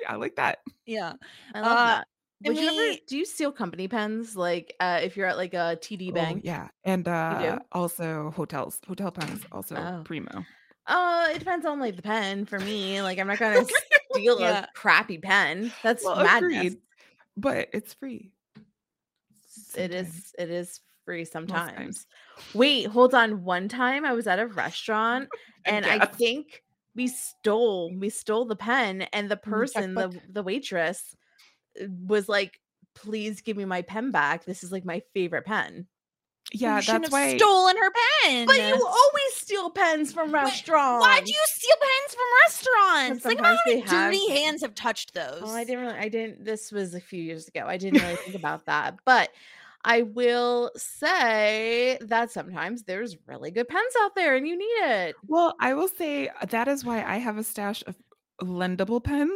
yeah, I like that. Yeah. I love Uh, that. and Would you ever do you steal company pens like uh if you're at like a TD Oh, bank? yeah, and uh also hotels, hotel pens also Oh. primo. Uh, it depends on like the pen for me. Like I'm not gonna steal Yeah. a crappy pen. That's Well, madness. agreed, but it's free. It sometimes. is it is free sometimes. Wait, hold on. One time I was at a restaurant [LAUGHS] and I think we stole we stole the pen and the person the the waitress uh, was like please give me my pen back. This is like my favorite pen. Yeah, you that's have why. stolen her pen. But you always steal pens from restaurants. Why do you steal pens from restaurants? Think about how many they have- dirty hands have touched those. Oh, I didn't really. I didn't. This was a few years ago. I didn't really think [LAUGHS] about that, but I will say that sometimes there's really good pens out there, and you need it. Well, I will say uh, that is why I have a stash of lendable pens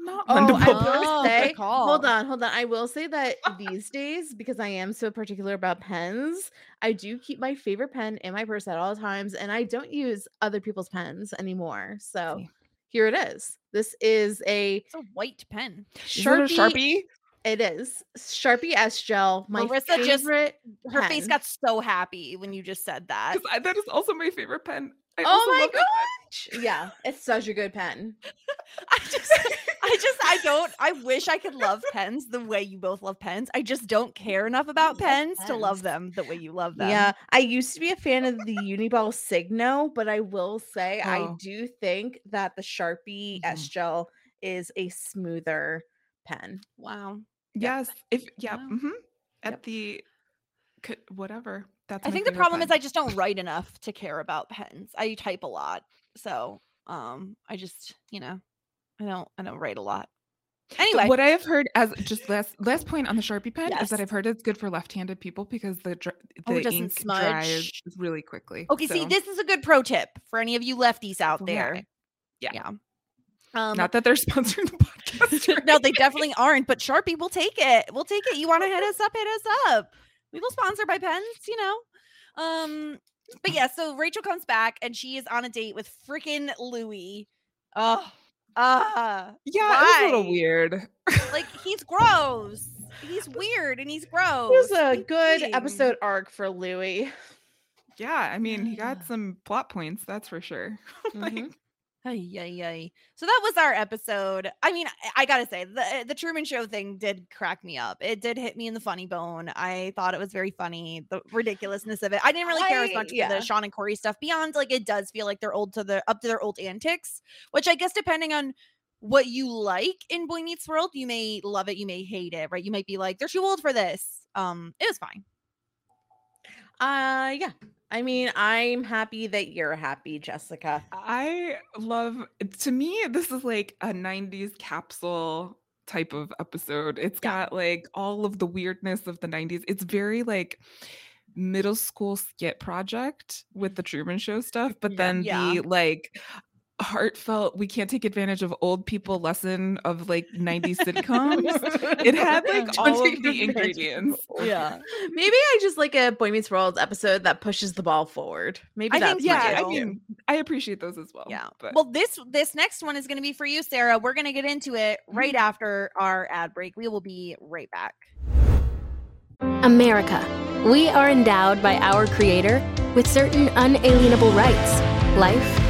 not Oh, I will pens. Good say. Hold on, hold on. I will say that [LAUGHS] these days, because I am so particular about pens, I do keep my favorite pen in my purse at all times, and I don't use other people's pens anymore. So here it is. This is a It's a white pen. Is it a Sharpie? It is Sharpie S Gel. My Marissa just- favorite. Her face got so happy when you just said that. 'Cause I- that is also my favorite pen. I Oh my love that gosh! Yeah, it's such a good pen. [LAUGHS] I just, I just, I don't. I wish I could love pens the way you both love pens. I just don't care enough about love pens, to love them the way you love them. Yeah, I used to be a fan of the Uniball Signo, but I will say I Oh. do think that the Sharpie S Mhm. Gel is a smoother pen. Wow. Yes. If yeah. Wow. hmm At Yep. the whatever. That's. I think the problem is. I just don't write enough to care about pens. I type a lot, so um, I just, you know, I don't, I don't write a lot. Anyway, what I have heard as just last last point on the Sharpie pen is that I've heard it's good for left-handed people because the Oh, the doesn't ink dries smudge? really quickly. okay, see, this is a good pro tip for any of you lefties out there. Yeah. Yeah. Um, not that they're sponsoring the [LAUGHS] podcast. or no, they definitely aren't. But Sharpie, we'll take it. We'll take it. You want to hit us up? Hit us up. We will sponsor by pens. You know. Um. But yeah, so Rachel comes back and she is on a date with freaking Louis. Oh. Ah. Yeah, it was a little weird. like he's gross. He's [LAUGHS] weird and he's gross. It was a He's good mean. episode arc for Louis. Yeah, I mean, he got some plot points, that's for sure. [LAUGHS] Like, Mhm. Ay, ay, ay. So that was our episode. I mean, I, I gotta say, the the Truman Show thing did crack me up. It did hit me in the funny bone. I thought it was very funny, the ridiculousness of it. I didn't really care as I- much for yeah. the Sean and Corey stuff. Beyond, like, it does feel like they're old to the up to their old antics. Which I guess, depending on what you like in Boy Meets World, you may love it, you may hate it. Right? You might be like, they're too old for this. Um, it was fine. Uh yeah. I mean, I'm happy that you're happy, Jessica. I love to me, this is like a 90s capsule type of episode. It's Yeah. got like all of the weirdness of the 90s. It's very like middle school skit project with the Truman Show stuff, but Yeah. then Yeah. the like heartfelt we can't take advantage of old people lesson of like 90s sitcoms. [LAUGHS] it had like Don't all of the ingredients. Yeah. Maybe I just like a Boy Meets World episode that pushes the ball forward. Maybe I that's think Yeah, I mean, I appreciate those as well. Yeah. But Well, this this next one is going to be for you, Sarah. We're going to get into it right mm-hmm. after our ad break. We will be right back. America. We are endowed by our Creator with certain unalienable rights life,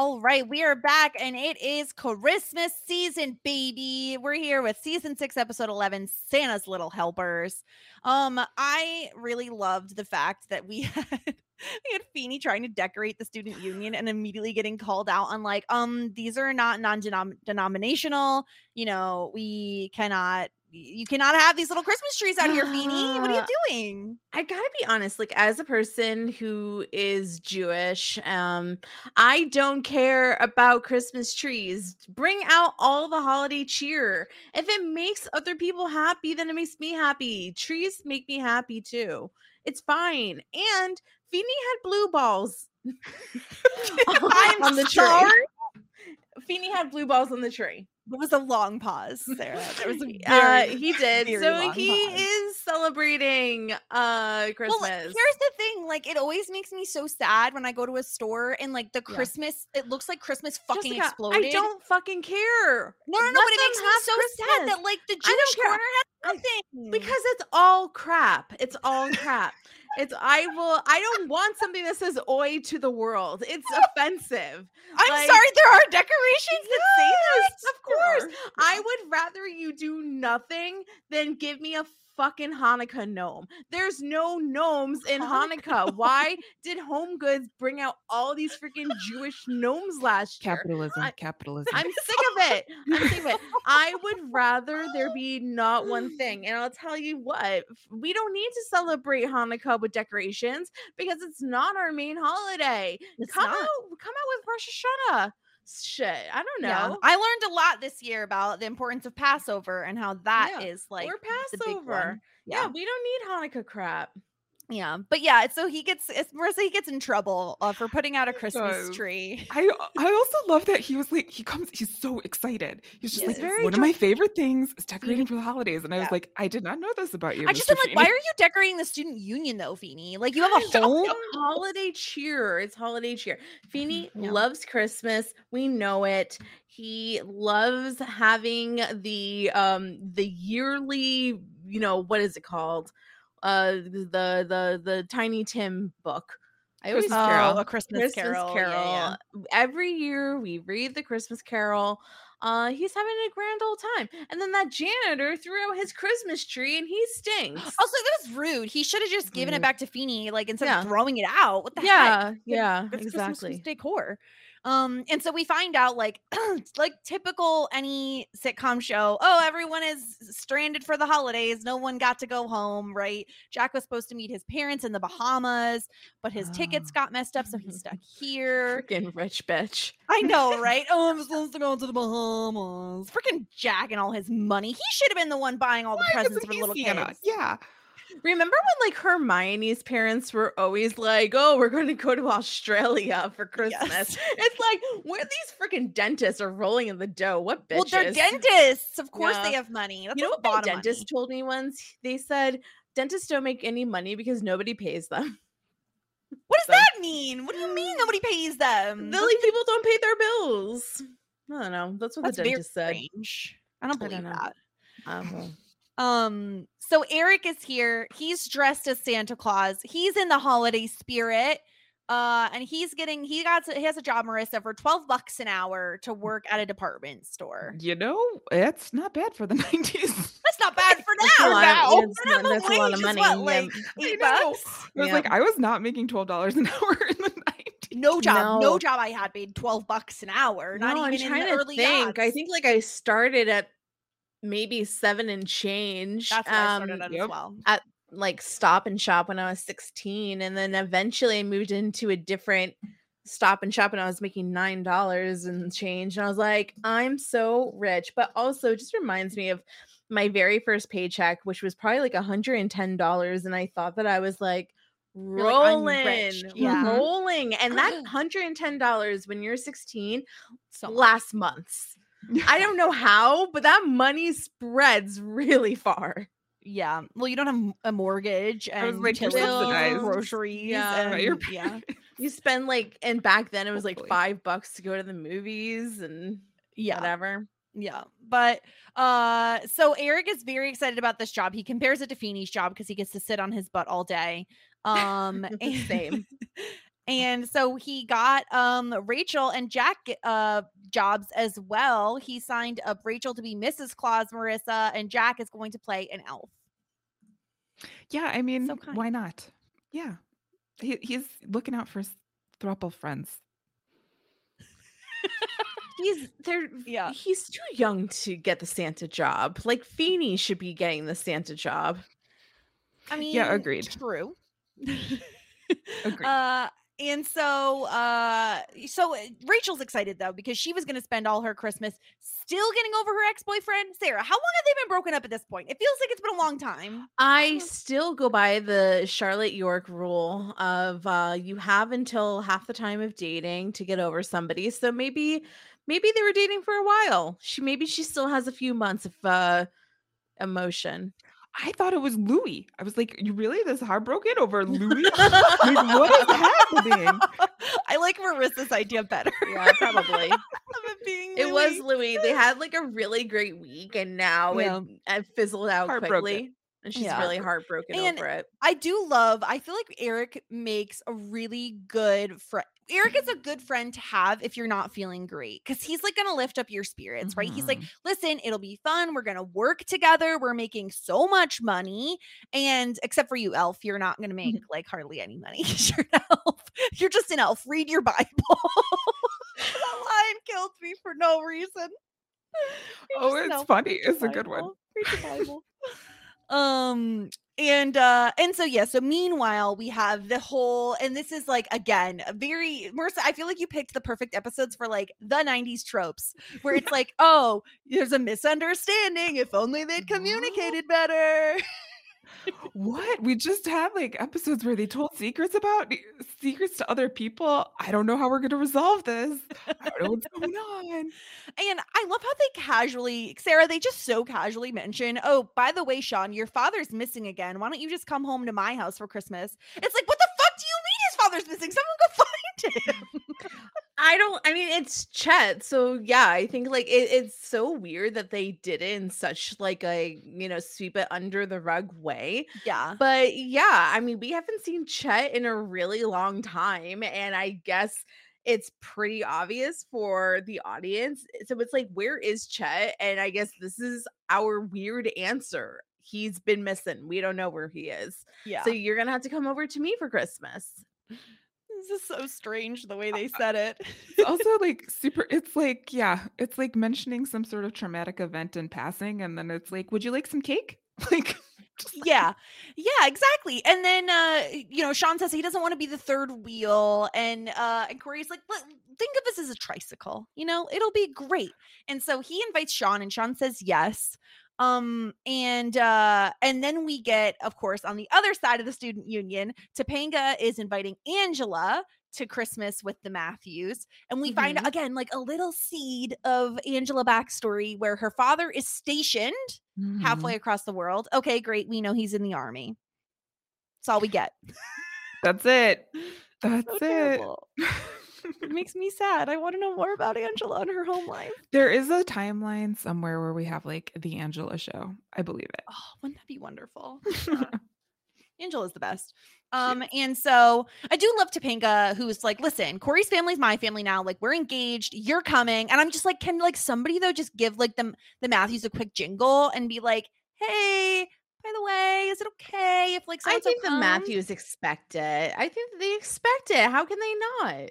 All right, we are back and it is Christmas season, baby. We're here with season 6 episode 11, Santa's Little Helpers. Um I really loved the fact that we [LAUGHS] had we had Feeny trying to decorate the student union and immediately getting called out on like um these are not non-denominational, you know, we cannot you cannot have these little Christmas trees out here, Feeny. What are you doing? I gotta be honest, like as a person who is Jewish, um, I don't care about Christmas trees. Bring out all the holiday cheer. If it makes other people happy, then it makes me happy. Trees make me happy too. It's fine. And Feeny had blue balls [LAUGHS] [LAUGHS] I'm on the tree. Feeny had blue balls on the tree. It was a long pause, Sarah. There was a [LAUGHS] Uh, he did. very So he pause. is celebrating uh Christmas. Well, here's the thing: like, it always makes me so sad when I go to a store and like the Yeah. Christmas. It looks like Christmas fucking Jessica, exploded. I don't fucking care. No, no, no. Let But it makes me so sad that like the Jewish corner has nothing. because it's all crap. It's all crap. It's I will I don't want something that says oi to the world. It's offensive. I'm like- sorry, there are decorations that say Yes, that. of course. I would rather you do nothing than give me a fucking Hanukkah gnome. There's no gnomes in Hanukkah. Why did Home Goods bring out all these freaking Jewish gnomes last year? capitalism, I- capitalism. I'm sick of it. [LAUGHS] I'm sick of it. I would [LAUGHS] rather there be not one thing. And I'll tell you what, we don't need to celebrate Hanukkah with decorations because it's not our main holiday. It's come not. out, come out with Rosh Hashanah. Shit. I don't know. Yeah. I learned a lot this year about the importance of Passover and how that is Yeah, like or the big one. Passover. Yeah. Yeah. we don't need Hanukkah crap. Yeah, but yeah, so he gets it's Marissa he gets in trouble uh, for putting out a [SIGHS] Christmas does. tree. I I also love that he was like he comes he's so excited. He's just Yes. like Very one of my favorite things is decorating for the holidays, and I was like I did not know this about you. I just am like, why are you decorating the student union though, Feeny? Like you have a whole home. it's [LAUGHS] holiday cheer. It's holiday cheer. Feeny Yeah. loves Christmas. We know it. He loves having the um the yearly, you know, what is it called? Uh the the the Tiny Tim book. I always Christmas Carol. A Christmas, Christmas Carol. Carol. yeah, yeah. Every year we read the Christmas Carol. Uh, he's having a grand old time. And then that janitor threw out his Christmas tree and he stinks. Also, that was rude. He should have just given it back to Feeny, like instead Yeah. of throwing it out. What the heck? yeah, yeah, It's Christmas exactly. decor. Um, and so we find out like [CLEARS THROAT] like typical any sitcom show, oh, everyone is stranded for the holidays. No one got to go home, right? Jack was supposed to meet his parents in the Bahamas, but his tickets Oh. got messed up, so he's stuck [LAUGHS] here. Freaking rich bitch. I know, [LAUGHS] right? Oh, I'm supposed to go to the Bahamas. Freaking Jack and all his money. He should have been the one buying all the Why presents for he little Santa? kids. Yeah. Remember when like Hermione's parents were always like, "Oh, we're going to go to Australia for Christmas." Yes. It's like where these freaking dentists are rolling in the dough. What bitches? Well, they're dentists. Of course they have money. That's You know what my dentist money. told me once? They said dentists don't make any money because nobody pays them. [LAUGHS] What does So- that mean? What do you mean nobody pays them? The like people don't pay their bills. I don't know. That's what That's the dentist said. strange. I don't I believe don't that. Um, Um, so Eric is here. He's dressed as Santa Claus. He's in the holiday spirit. Uh, and he's getting he got he has a job, Marissa, for 12 bucks an hour to work at a department store. You know, it's not bad for the [LAUGHS] 90s. That's not bad for That's a now. lot- now. yeah, it's Minimum not- that's a lot of money, what, like I eight know. bucks? I was Yeah. like, I was not making twelve dollars an [LAUGHS] hour in the 90s. No job, no. No. job I had made 12 bucks an hour. Not no, even I'm in trying the to early think. I think like I started at maybe seven and change. That's what I started um, at yep. as well. at like stop and shop when I was 16 and then eventually I moved into a different stop and shop and I was making nine dollars and change and I was like I'm so rich but also it just reminds me of my very first paycheck which was probably like $110 and I thought that I was like You're like, rolling. Yeah. rolling and that [GASPS] $110 when you're 16 So much. lasts months I don't know how but that money spreads really far Yeah. Well, you don't have a mortgage and like, you're utilities, subsidized. groceries. Yeah. Right, you're and- yeah. [LAUGHS] You spend like, and back then it was like five bucks to go to the movies and Yeah. whatever. Yeah. But uh so Eric is very excited about this job. He compares it to Feeny's job because he gets to sit on his butt all day. [LAUGHS] Um and- Same. And so he got um Rachel and Jack uh jobs as well. He signed up Rachel to be Mrs. Claus Marissa and Jack is going to play an elf. Yeah, I mean, kind. why not? Yeah, he, he's looking out for his throuple friends. He's there. Yeah. He's too young to get the Santa job. Like Feeny should be getting the Santa job. I mean, Yeah, agreed. True. [LAUGHS] Agreed. Uh, and so, uh, so uh, Rachel's excited though because she was going to spend all her Christmas still getting over her ex-boyfriend. Sarah, how long have they been broken up at this point? It feels like it's been a long time. I still go by the Charlotte York rule of uh, you have until half the time of dating to get over somebody. So maybe, maybe they were dating for a while. She maybe she still has a few months of uh, emotion. I thought it was Louis. I was like, you really this heartbroken over Louis? [LAUGHS] like, what is happening? I like Marissa's idea better. Yeah, probably. [LAUGHS] it being It was Louis. Louis. They had like a really great week, and now Yeah. it, it fizzled out quickly. And she's Yeah. really heartbroken And over it. I do love. I feel like Eric makes a really good friend. Eric is a good friend to have if you're not feeling great because he's like going to lift up your spirits, right? He's like, listen, it'll be fun. We're going to work together. We're making so much money. And except for you, Elf, you're not going to make like hardly any money. [LAUGHS] you're an elf. You're just an elf. Read your Bible. [LAUGHS] that line killed me for no reason. You're Oh, it's funny. It's a good one. Read your Bible. [LAUGHS] um and uh and so yeah so meanwhile we have the whole and this is like again very Marissa I feel like you picked the perfect episodes for like the 90s tropes where it's [LAUGHS] like oh there's a misunderstanding if only they'd communicated better What? We just had like episodes where they told secrets about eh, secrets to other people. I don't know how we're going to resolve this. I don't know [LAUGHS] what's going on. and I love how they casually Sarah they just so casually mention oh by the way Sean your father's missing again why don't you just come home to my house for Christmas it's like what the fuck do you mean his father's missing someone go [LAUGHS] find him I don't. I mean, it's Chet, so yeah. I think like it, it's so weird that they did it in such like a you know sweep it under the rug way. yeah But yeah, I mean, we haven't seen Chet in a really long time, and I guess it's pretty obvious for the audience. So it's like, where is Chet? And I guess this is our weird answer. He's been missing. We don't know where he is. yeah So you're gonna have to come over to me for Christmas. This is so strange the way they [LAUGHS] said it. It's also [LAUGHS] like super it's like yeah, it's like mentioning some sort of traumatic event in passing and then it's like, "Would you like some cake?" [LAUGHS] Like yeah. Yeah, exactly. And then uh, you know, Sean says he doesn't want to be the third wheel. And uh and Corey's like, "Look, think of this as a tricycle, you know, it'll be great. And so he invites Sean and Sean says yes. Um and uh and then we get of course on the other side of the student union, Topanga is inviting Angela to Christmas with the Matthews. And we find Mhm. again like a little seed of Angela backstory where her father is stationed Mhm. halfway across the world. Okay, great. We know he's in the army. That's all we get. That's it. [LAUGHS] That's So it. [LAUGHS] terrible. It makes me sad. I want to know more about Angela and her home life. There is a timeline somewhere where we have like the Angela show. I believe it. Oh, wouldn't that be wonderful? Yeah. [LAUGHS] Angela's the best. Um, and so I do love Topanga, who's like, listen, Corey's family's my family now. Like, we're engaged, you're coming. And I'm just like, can like somebody though just give like them the Matthews a quick jingle and be like, hey, by the way, is it okay if like I think the comes?" Matthews expect it. I think they expect it. How can they not?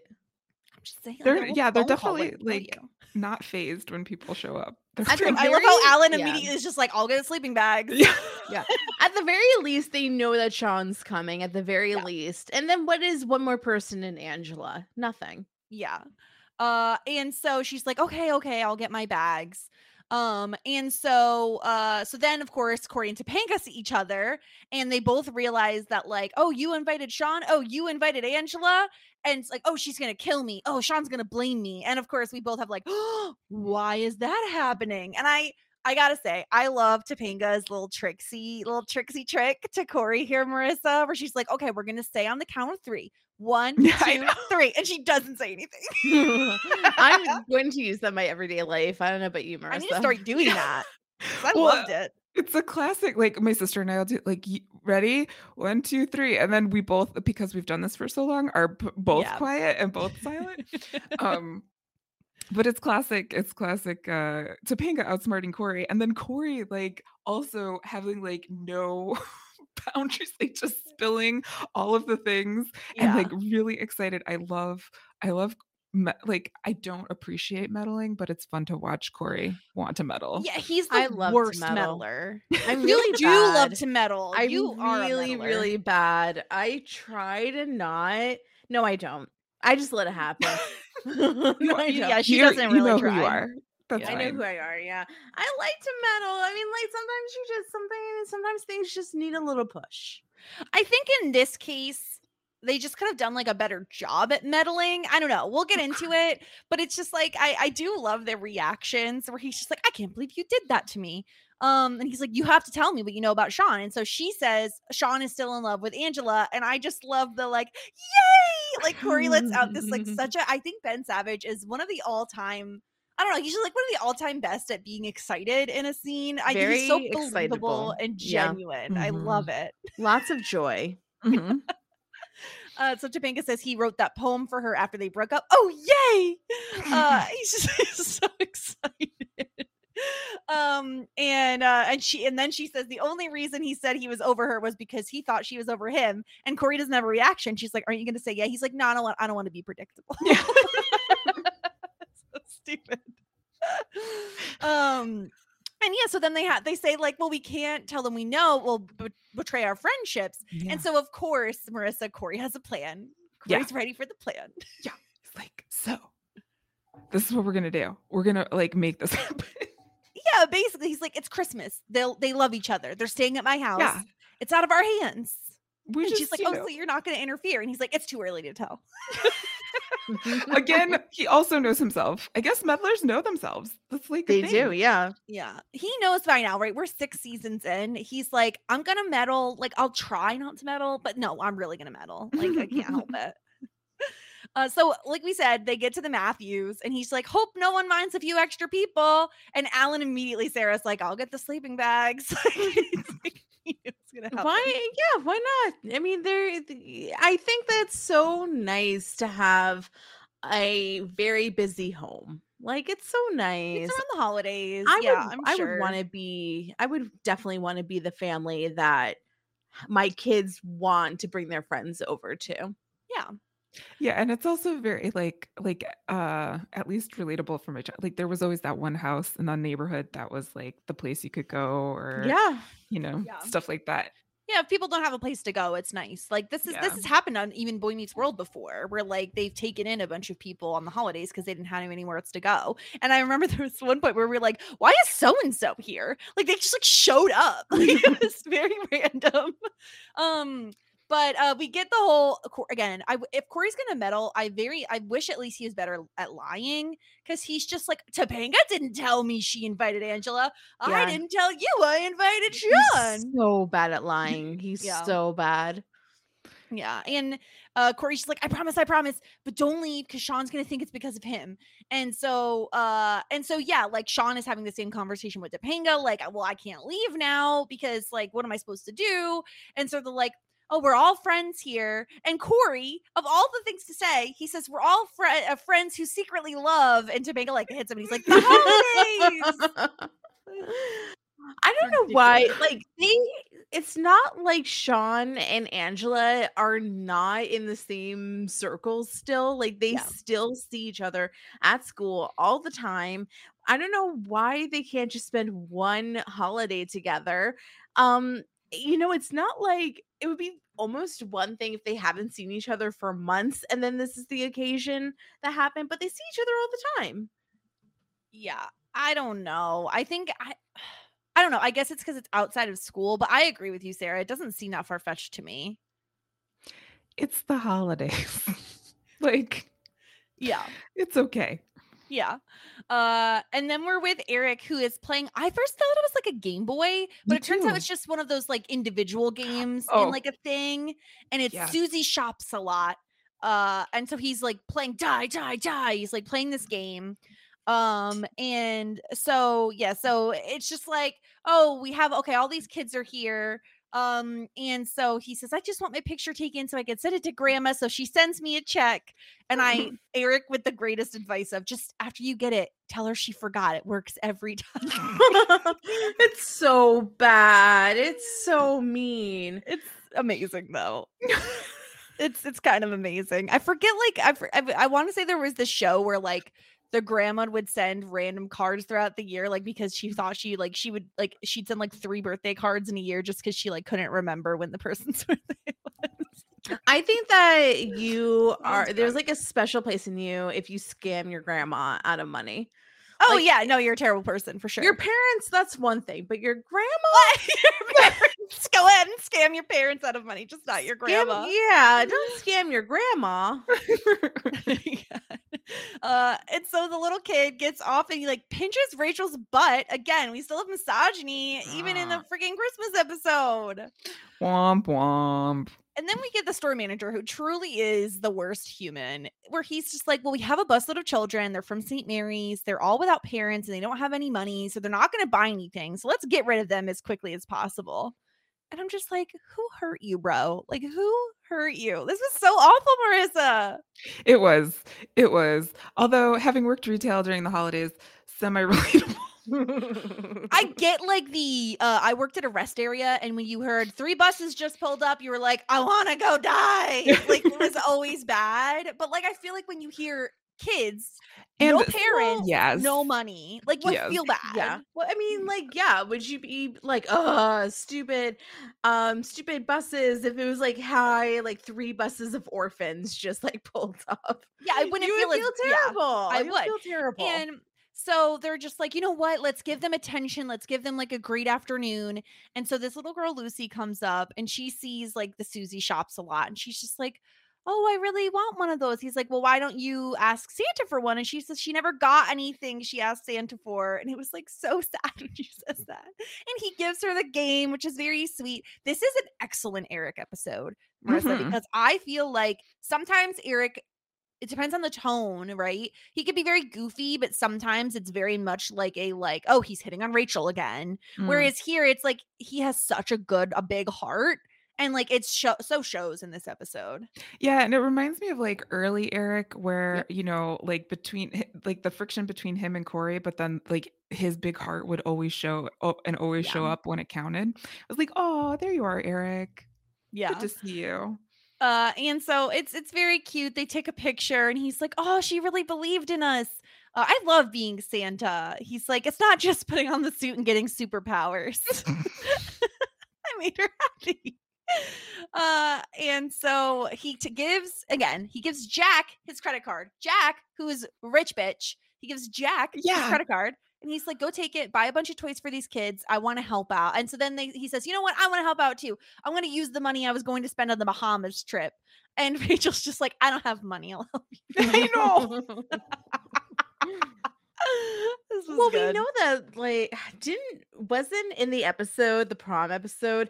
I'm just saying, They're like, yeah, they're definitely like you. not phased when people show up. They're At the I love how Alan yeah. immediately is just like, I'll get sleeping bags. yeah. yeah. [LAUGHS] At the very least, they know that Sean's coming. At the very Yeah. least, and then what is one more person in Angela? Nothing. Yeah. Uh and so she's like, "Okay, okay, I'll get my bags." Um and so uh so then of course Corey and Topanga see each other and they both realize that like, "Oh, you invited Sean? Oh, you invited Angela?" And it's like, "Oh, she's to kill me. Oh, Sean's to blame me." And of course, we both have like, "Oh, why is that happening?" And I I gotta say, I love Topanga's little tricksy, little tricksy trick to Corey here, Marissa, where she's like, okay, we're gonna stay on the count of three. One, [LAUGHS] two, three. And she doesn't say anything. [LAUGHS] I'm [LAUGHS] going to use that in my everyday life. I don't know about you, Marissa. I need to start doing that. I Well, loved it. It's a classic. Like my sister and I will do like ready, one, two, three, and then we both because we've done this for so long are p- both Yeah. quiet and both silent. um, but it's classic. It's classic. Uh, Topanga outsmarting Corey, and then Corey like also having like no [LAUGHS] boundaries, like just spilling all of the things and like really excited. I love. I love. Me- like I don't appreciate meddling, but it's fun to watch Corey want to meddle. yeah, he's the I love worst meddle. meddler. I'm [LAUGHS] really do love to meddle. I'm you are really, really bad. I try to not. No, I don't. I just let it happen. [LAUGHS] no, I yeah, she You're- doesn't you really know try. who you are. That's I know who I are. Yeah, I like to meddle. I mean, like sometimes you just something. Sometimes things just need a little push. I think in this case, they just could have done like a better job at meddling. I don't know. We'll get [LAUGHS] into it, but it's just like I I do love their reactions where he's just like, I can't believe you did that to me. Um, and he's like, You have to tell me what you know about Sean. And so she says Sean is still in love with Angela. And I just love the like, yay! Like Corey lets out this like [LAUGHS] such a I think Ben Savage is one of the all-time I don't know. He's just like one of the all-time best at being excited in a scene. I think he's so Very believable excitable. and Yeah. genuine. I love it. Lots of joy. [LAUGHS] Mhm. Uh, so Topanga says he wrote that poem for her after they broke up. Oh, yay! Uh, [LAUGHS] he's just [LAUGHS] he's so excited. Um, and uh, and she and then she says the only reason he said he was over her was because he thought she was over him. And Corey doesn't have a reaction. She's like, "Aren't you going to say yeah?" He's like, "No, I don't want. I don't want to be predictable." so stupid. [LAUGHS] um. And yeah, so then they have they say like, well, we can't tell them we know. We'll betray our friendships. Yeah. And so, of course, Marissa Corey has a plan. Yeah. Corey's ready for the plan. [LAUGHS] Yeah. It's like, so this is what we're gonna do. We're gonna like make this [LAUGHS] happen. Yeah, basically, he's like, it's Christmas. They'll they love each other. They're staying at my house. Yeah. It's out of our hands. We and just, she's like, oh, know, so you're not going to interfere? And he's like, it's too early to tell. [LAUGHS] again, he also knows himself. I guess meddlers know themselves. That's like they do. Yeah. Yeah, he knows by now, right? We're six seasons in. He's like, I'm gonna meddle. Like, I'll try not to meddle, but no, I'm really gonna meddle. Like, I can't help [LAUGHS] it. [LAUGHS] Uh, so, like we said, they get to the Matthews, and he's like, "Hope no one minds a few extra people." And Alan immediately, Sarah's like, "I'll get the sleeping bags." Like, [LAUGHS] he knew it was gonna happen. Why? Yeah. Why not? I mean, there. I think that's so nice to have a very busy home. Like it's so nice. It's around the holidays. I yeah, would. I'm I sure. would want to be. I would definitely want to be the family that my kids want to bring their friends over to. Yeah, Yeah, and it's also very like like uh at least relatable for my child. Like there was always that one house in the neighborhood that was like the place you could go or Yeah. you know, Yeah. stuff like that. yeah. If people don't have a place to go, it's nice. Like this is this has happened on even Boy Meets World before, where like they've taken in a bunch of people on the holidays because they didn't have anywhere else to go. And I remember [LAUGHS] there was one point where we were like, "Why is so and so here?" Like they just like showed up. [LAUGHS] Like, it [LAUGHS] was very random. Um. But uh, we get the whole again. I if Corey's gonna meddle, I very I wish at least he was better at lying because he's just like Topanga didn't tell me she invited Angela. I didn't tell you I invited He's Sean. so bad at [LAUGHS] lying. He's Yeah. so bad. Yeah. And uh Corey's just like, I promise, I promise, but don't leave because Sean's gonna think it's because of him. And so uh and so yeah, like Sean is having the same conversation with Topanga, like, well, I can't leave now because like what am I supposed to do? And so they're like, Oh, we're all friends here. And Corey, of all the things to say, he says, We're all fri uh, friends who secretly love. And Topanga like hits him and he's like, The holidays. [LAUGHS] I don't know why. Like they it's not like Sean and Angela are not in the same circles still. Like they Yeah. still see each other at school all the time. I don't know why they can't just spend one holiday together. Um, you know, it's not like it would be almost one thing if they haven't seen each other for months and then this is the occasion that happened, but they see each other all the time. Yeah, I don't know. I think I [SIGHS] I don't know. I guess it's because it's outside of school, but I agree with you, Sarah. It doesn't seem that far fetched to me. It's the holidays. [LAUGHS] like, Yeah. it's okay. Yeah. Uh, and then we're with Eric, who is playing. I first thought it was like a Game Boy, but Me it turns out it's just one of those like individual [GASPS] games Oh. in like a thing. And it's Yes. Susie Shops a lot. Uh, and so he's like playing die, die, die. He's like playing this game. Um, and so yeah, so it's just like, oh, we have okay, all these kids are here. Um, and so he says, I just want my picture taken so I can send it to grandma. So she sends me a check. And I, Eric, with the greatest advice of just after you get it, tell her she forgot. It works every [LAUGHS] time. [LAUGHS] it's so bad. It's so mean. it's amazing though. [LAUGHS] it's it's kind of amazing. I forget like I I, I want to say there was this show where like the grandma would send random cards throughout the year like because she thought she like she would like she'd send like three birthday cards in a year just because she like couldn't remember when the person's [LAUGHS] birthday was. I think that you [LAUGHS] are there's like a special place in you if you scam your grandma out of money. Oh Like- yeah, no, you're a terrible person for sure. Your parents, that's one thing, but your grandma [LAUGHS] your [LAUGHS] parents go ahead and scam your parents out of money, just not your scam- grandma. yeah, don't scam your grandma. [LAUGHS] Uh, and so the little kid gets off and he like pinches Rachel's butt. Again, we still have misogyny, even in the Ah. freaking Christmas episode. Womp womp. And then we get the store manager who truly is the worst human, where he's just like, Well, we have a busload of children. They're from St. Mary's. They're all without parents and they don't have any money. So they're not going to buy anything. So let's get rid of them as quickly as possible. And I'm just like, Who hurt you, bro? Like, who hurt you? This was so awful, Marissa. It was. It was. Although having worked retail during the holidays, semi relatable. I [LAUGHS] get like the uh I worked at a rest area and when you heard three buses just pulled up, you were like, I want to go die. [LAUGHS] Like it was always bad. But like I feel like when you hear kids, no And- parents, yes. no money, like you Yes. feel bad. Yeah. Well, I mean, like, yeah, would you be like, uh, stupid, um, stupid buses if it was like high, like three buses of orphans just like [LAUGHS] pulled up? Yeah, I wouldn't you feel, would as- feel yeah. terrible. I You'd would. feel terrible. And so they're just like, you know what? Let's give them attention. Let's give them like a great afternoon. And so this little girl, Lucy, comes up and she sees like the Susie shops a lot. And she's just like, Oh, I really want one of those. He's like, Well, why don't you ask Santa for one? And she says she never got anything she asked Santa for. And it was like so [LAUGHS] sad when she says that. And he gives her the game, which is very sweet. This is an excellent Eric episode, Marissa, Mhm. because I feel like sometimes Eric it depends on the tone, right? He could be very goofy, but sometimes it's very much like a like, oh, he's hitting on Rachel again. Mm. Whereas here, it's like he has such a good, a big heart, and like it's so shows in this episode. Yeah, and it reminds me of like early Eric, where you know, like between like the friction between him and Corey, but then like his big heart would always show oh, and always show up when it counted. I was like, oh, there you are, Eric. Yeah. Good to see you. Uh, and so it's it's very cute. They take a picture, and he's like, "Oh, she really believed in us." Uh, I love being Santa. He's like, "It's not just [LAUGHS] putting on the suit and getting superpowers." [LAUGHS] [LAUGHS] I made her happy. Uh, and so he t- gives again. He gives Jack his credit card. Jack, who is rich bitch, he gives Jack his credit card. And he's like, go take it, buy a bunch of toys for these kids. I want to help out. And so then they, he says, you know what? I want to help out too. I'm going to use the money I was going to spend on the Bahamas trip. And [LAUGHS] Rachel's just like, I don't have money. I'll help [LAUGHS] you. I know. [LAUGHS] this well, good. we know that like didn't wasn't in the episode, the prom episode.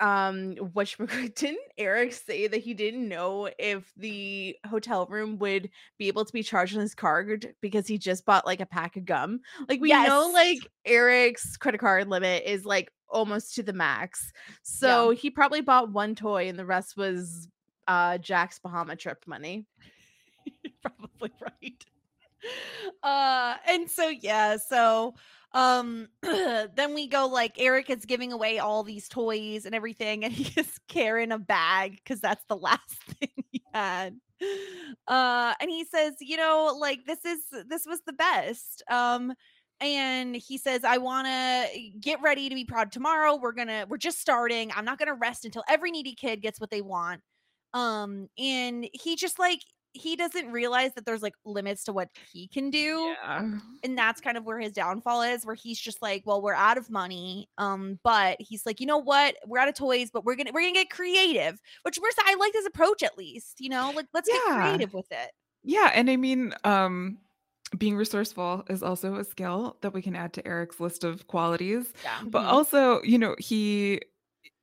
Um, which [LAUGHS] didn't Eric say that he didn't know if the hotel room would be able to be charged on his card because he just bought like a pack of gum. Like we know, like Eric's credit card limit is like almost to the max, so he probably bought one toy and the rest was uh Jack's Bahama trip money. [LAUGHS] Probably right. Uh and so yeah, so um [CLEARS THROAT] then we go like Eric is giving away all these toys and everything and [LAUGHS] he gives Karen a bag because that's the [LAUGHS] last thing he had. Uh and he says, you know, like this is this was the best. Um and he says, I want to get ready to be proud tomorrow. We're to, we're just starting. I'm not to rest until every needy kid gets what they want. Um, and he just like, he doesn't realize that there's like limits to what he can do. Yeah. And that's kind of where his downfall is, where he's just like, well, we're out of money. Um, but he's like, you know what? We're out of toys, but we're gonna we're gonna get creative. Which we're I like his approach at least, you know, like let's get creative with it. Yeah, and I mean, um, being resourceful is also a skill that we can add to Eric's list of qualities. Yeah. But Mhm. also, you know, he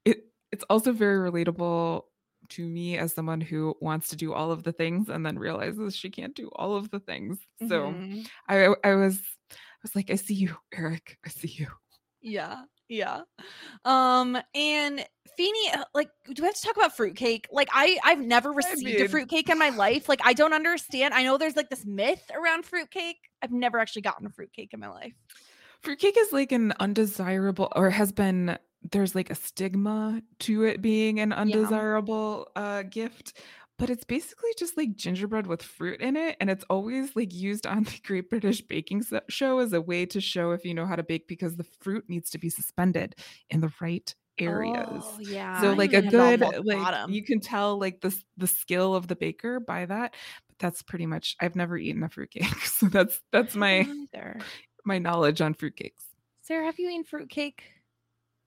it it's also very relatable to me as someone who wants to do all of the things and then realizes she can't do all of the things. So Mhm. I I was I was like, I see you, Eric. I see you. Yeah, yeah. Um, and Feeny, uh, like, do we have to talk about fruitcake? Like, I I've never received a mean- fruitcake in my life. Like, I don't understand. I know there's like this myth around fruitcake. I've never actually gotten a fruitcake in my life. Fruitcake is like an undesirable or has been there's like a stigma to it being an undesirable uh gift but it's basically just like gingerbread with fruit in it and it's always like used on the Great British Baking Show as a way to show if you know how to bake because the fruit needs to be suspended in the right areas. Oh, yeah. So like a good like bottom. you can tell like the the skill of the baker by that. But that's pretty much I've never eaten a fruitcake. [LAUGHS] So that's that's my my knowledge on fruitcakes. Sarah, have you eaten fruitcake?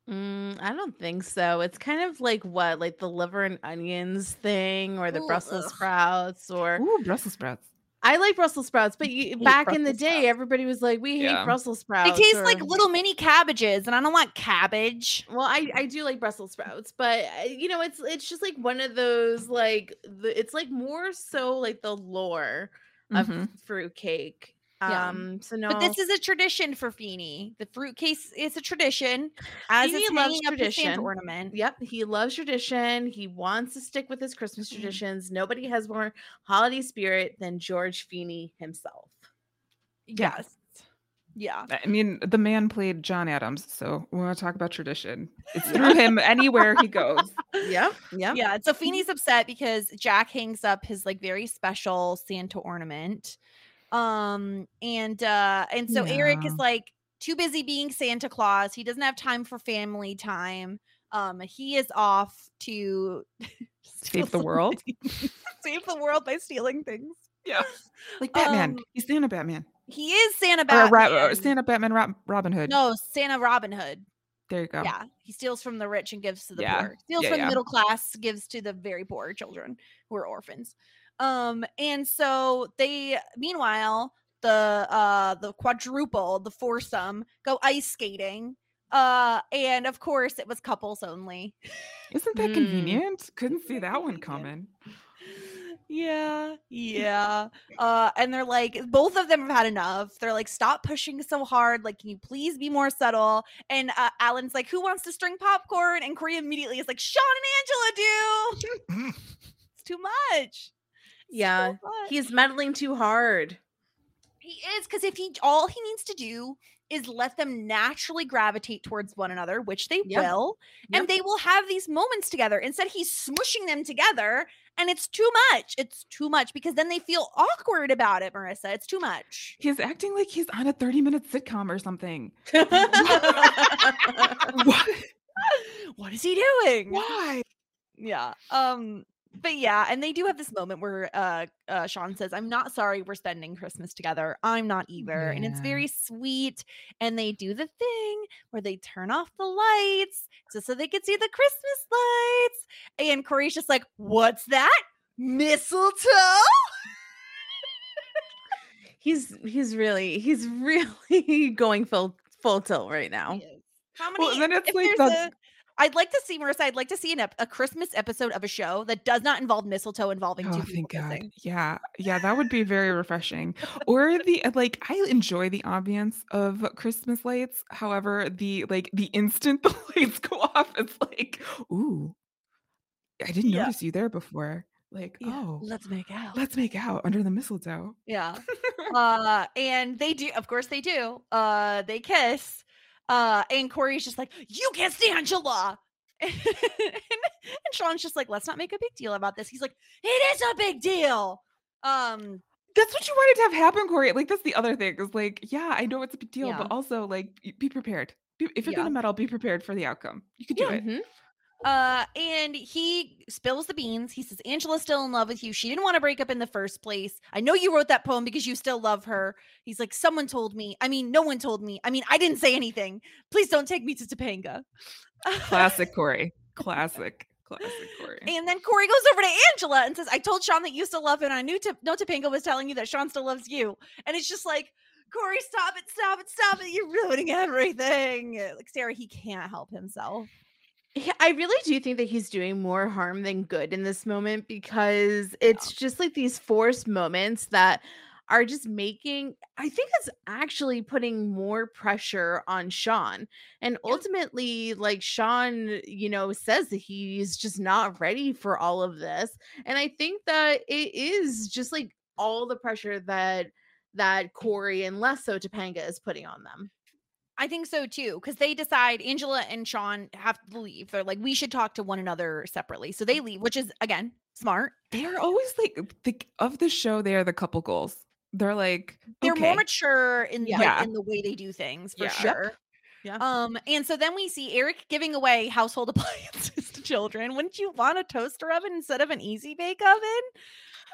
Mm, I don't think so. It's kind of like what, like the liver and onions thing, or the Ooh, Brussels ugh. sprouts, or Ooh, Brussels sprouts. I like Brussels sprouts, but you, hate back in the day, sprouts. everybody was like, "We hate Yeah. Brussels They sprouts." taste or- like little mini cabbages, and I don't want cabbage. Well, I I do like Brussels sprouts, but uh, you know, it's it's just like one of those like the it's like more so like the lore of Mhm. Fruitcake. Yeah. Um, so no, But this is a tradition for Feeny. The fruitcake is a tradition. As Feeny it's loves hanging up tradition. ornament. Yep, he loves tradition. He wants to stick with his Christmas Mm-hmm. traditions. Nobody has more holiday spirit than George Feeny himself. Yes. Yeah. I mean, the man played John Adams, so we want to talk about tradition. It's [LAUGHS] through him anywhere he goes. [LAUGHS] Yep, Yeah. Yeah. So Feeny's upset because Jack hangs up his like very special Santa ornament. Um and uh and so Eric is like too busy being Santa Claus. He doesn't have time for family time. Um he is off to [LAUGHS] Save the world. [LAUGHS] Save the world by stealing things. Yeah. Like Batman. Um, He's Santa Batman. He is Santa Or, Batman. Ra- or Santa Batman Rob- Robin Hood. No, Santa Robin Hood. There you go. Yeah, he steals from the rich and gives to the Yeah. poor. Steals Yeah, from yeah. the middle class, gives to the very poor children who are orphans. Um, and so they, meanwhile, the uh the quadruple, the foursome, go ice skating. Uh, and of course, it was couples only. Isn't that Mm. convenient? Couldn't see that one coming. Yeah, yeah. Uh, and they're like, both of them have had enough. They're like, stop pushing so hard. Like, can you please be more subtle? And uh, Alan's like, who wants to string popcorn? And Corey immediately is like, Sean and Angela do. [LAUGHS] it's too much. Yeah, So. He's meddling too hard. he is because if he all he needs to do is let them naturally gravitate towards one another, which they Yep. will, Yep. and they will have these moments together. Instead, he's smushing them together, and it's too much. It's too much because then they feel awkward about it, Marissa. It's too much. He's acting like he's on a 30 minute sitcom or something. [LAUGHS] what? what is he doing? Why? Yeah. Um but yeah, and they do have this moment where uh, uh Sean says, I'm not sorry we're spending Christmas together. I'm not either. And it's very sweet. And they do the thing where they turn off the lights just so they can see the Christmas lights. And Corey's just like, What's that? Mistletoe? he's he's really he's [LAUGHS] really going full full tilt right now. How many Well, then it's like a- I'd like to see Marissa. I'd like to see an ep- a Christmas episode of a show that does not involve mistletoe involving Oh, two people thank God. kissing. Yeah. Yeah. That would be very [LAUGHS] refreshing. Or the, uh, like, I enjoy the ambience of Christmas lights. However, the, like, the instant [LAUGHS] the lights go off, it's like, ooh, I didn't Yeah. notice you there before. Like, oh, Let's make out. let's make out under the mistletoe. Yeah. [LAUGHS] uh and they do of course they do uh they kiss uh and corey's just like you kissed angela [LAUGHS] and, and sean's just like let's not make a big deal about this he's like it is a big deal um That's what you wanted to have happen, Corey. Like that's the other thing. Is like, yeah, I know it's a big deal, Yeah. but also like be prepared. Be- if you're Yeah. gonna meddle, be prepared for the outcome. You could do Yeah. it. Mhm. Uh, and he spills the beans. He says, Angela's still in love with you. She didn't want to break up in the first place. I know you wrote that poem because you still love her. He's like, Someone told me. I mean, no one told me. I mean, I didn't say anything. Please don't take me to Topanga. Classic Corey. [LAUGHS] Classic. Classic Corey. And then Corey goes over to Angela and says, I told Sean that you still love him. And I knew Tip- no Topanga was telling you that Sean still loves you. And it's just like, Corey, stop it, stop it, stop it. You're ruining everything. Like, Sarah, he can't help himself. Yeah, I really do think that he's doing more harm than good in this moment because it's just like these forced moments that are just making I think it's actually putting more pressure on Sean. And ultimately like Sean, you know, says that he's just not ready for all of this. And I think that it is just like all the pressure that that Corey and less so Topanga is putting on them. I think so too, because they decide Angela and Sean have to leave. They're like, we should talk to one another separately. So they leave, which is again smart. they are always like the of the show. They are the couple goals. They're like They're okay. more mature in Yeah. like, in the way they do things for Yeah. sure. Yeah. Um, and so then we see Eric giving away household [LAUGHS] appliances to children. Wouldn't you want a toaster oven instead of an easy bake oven?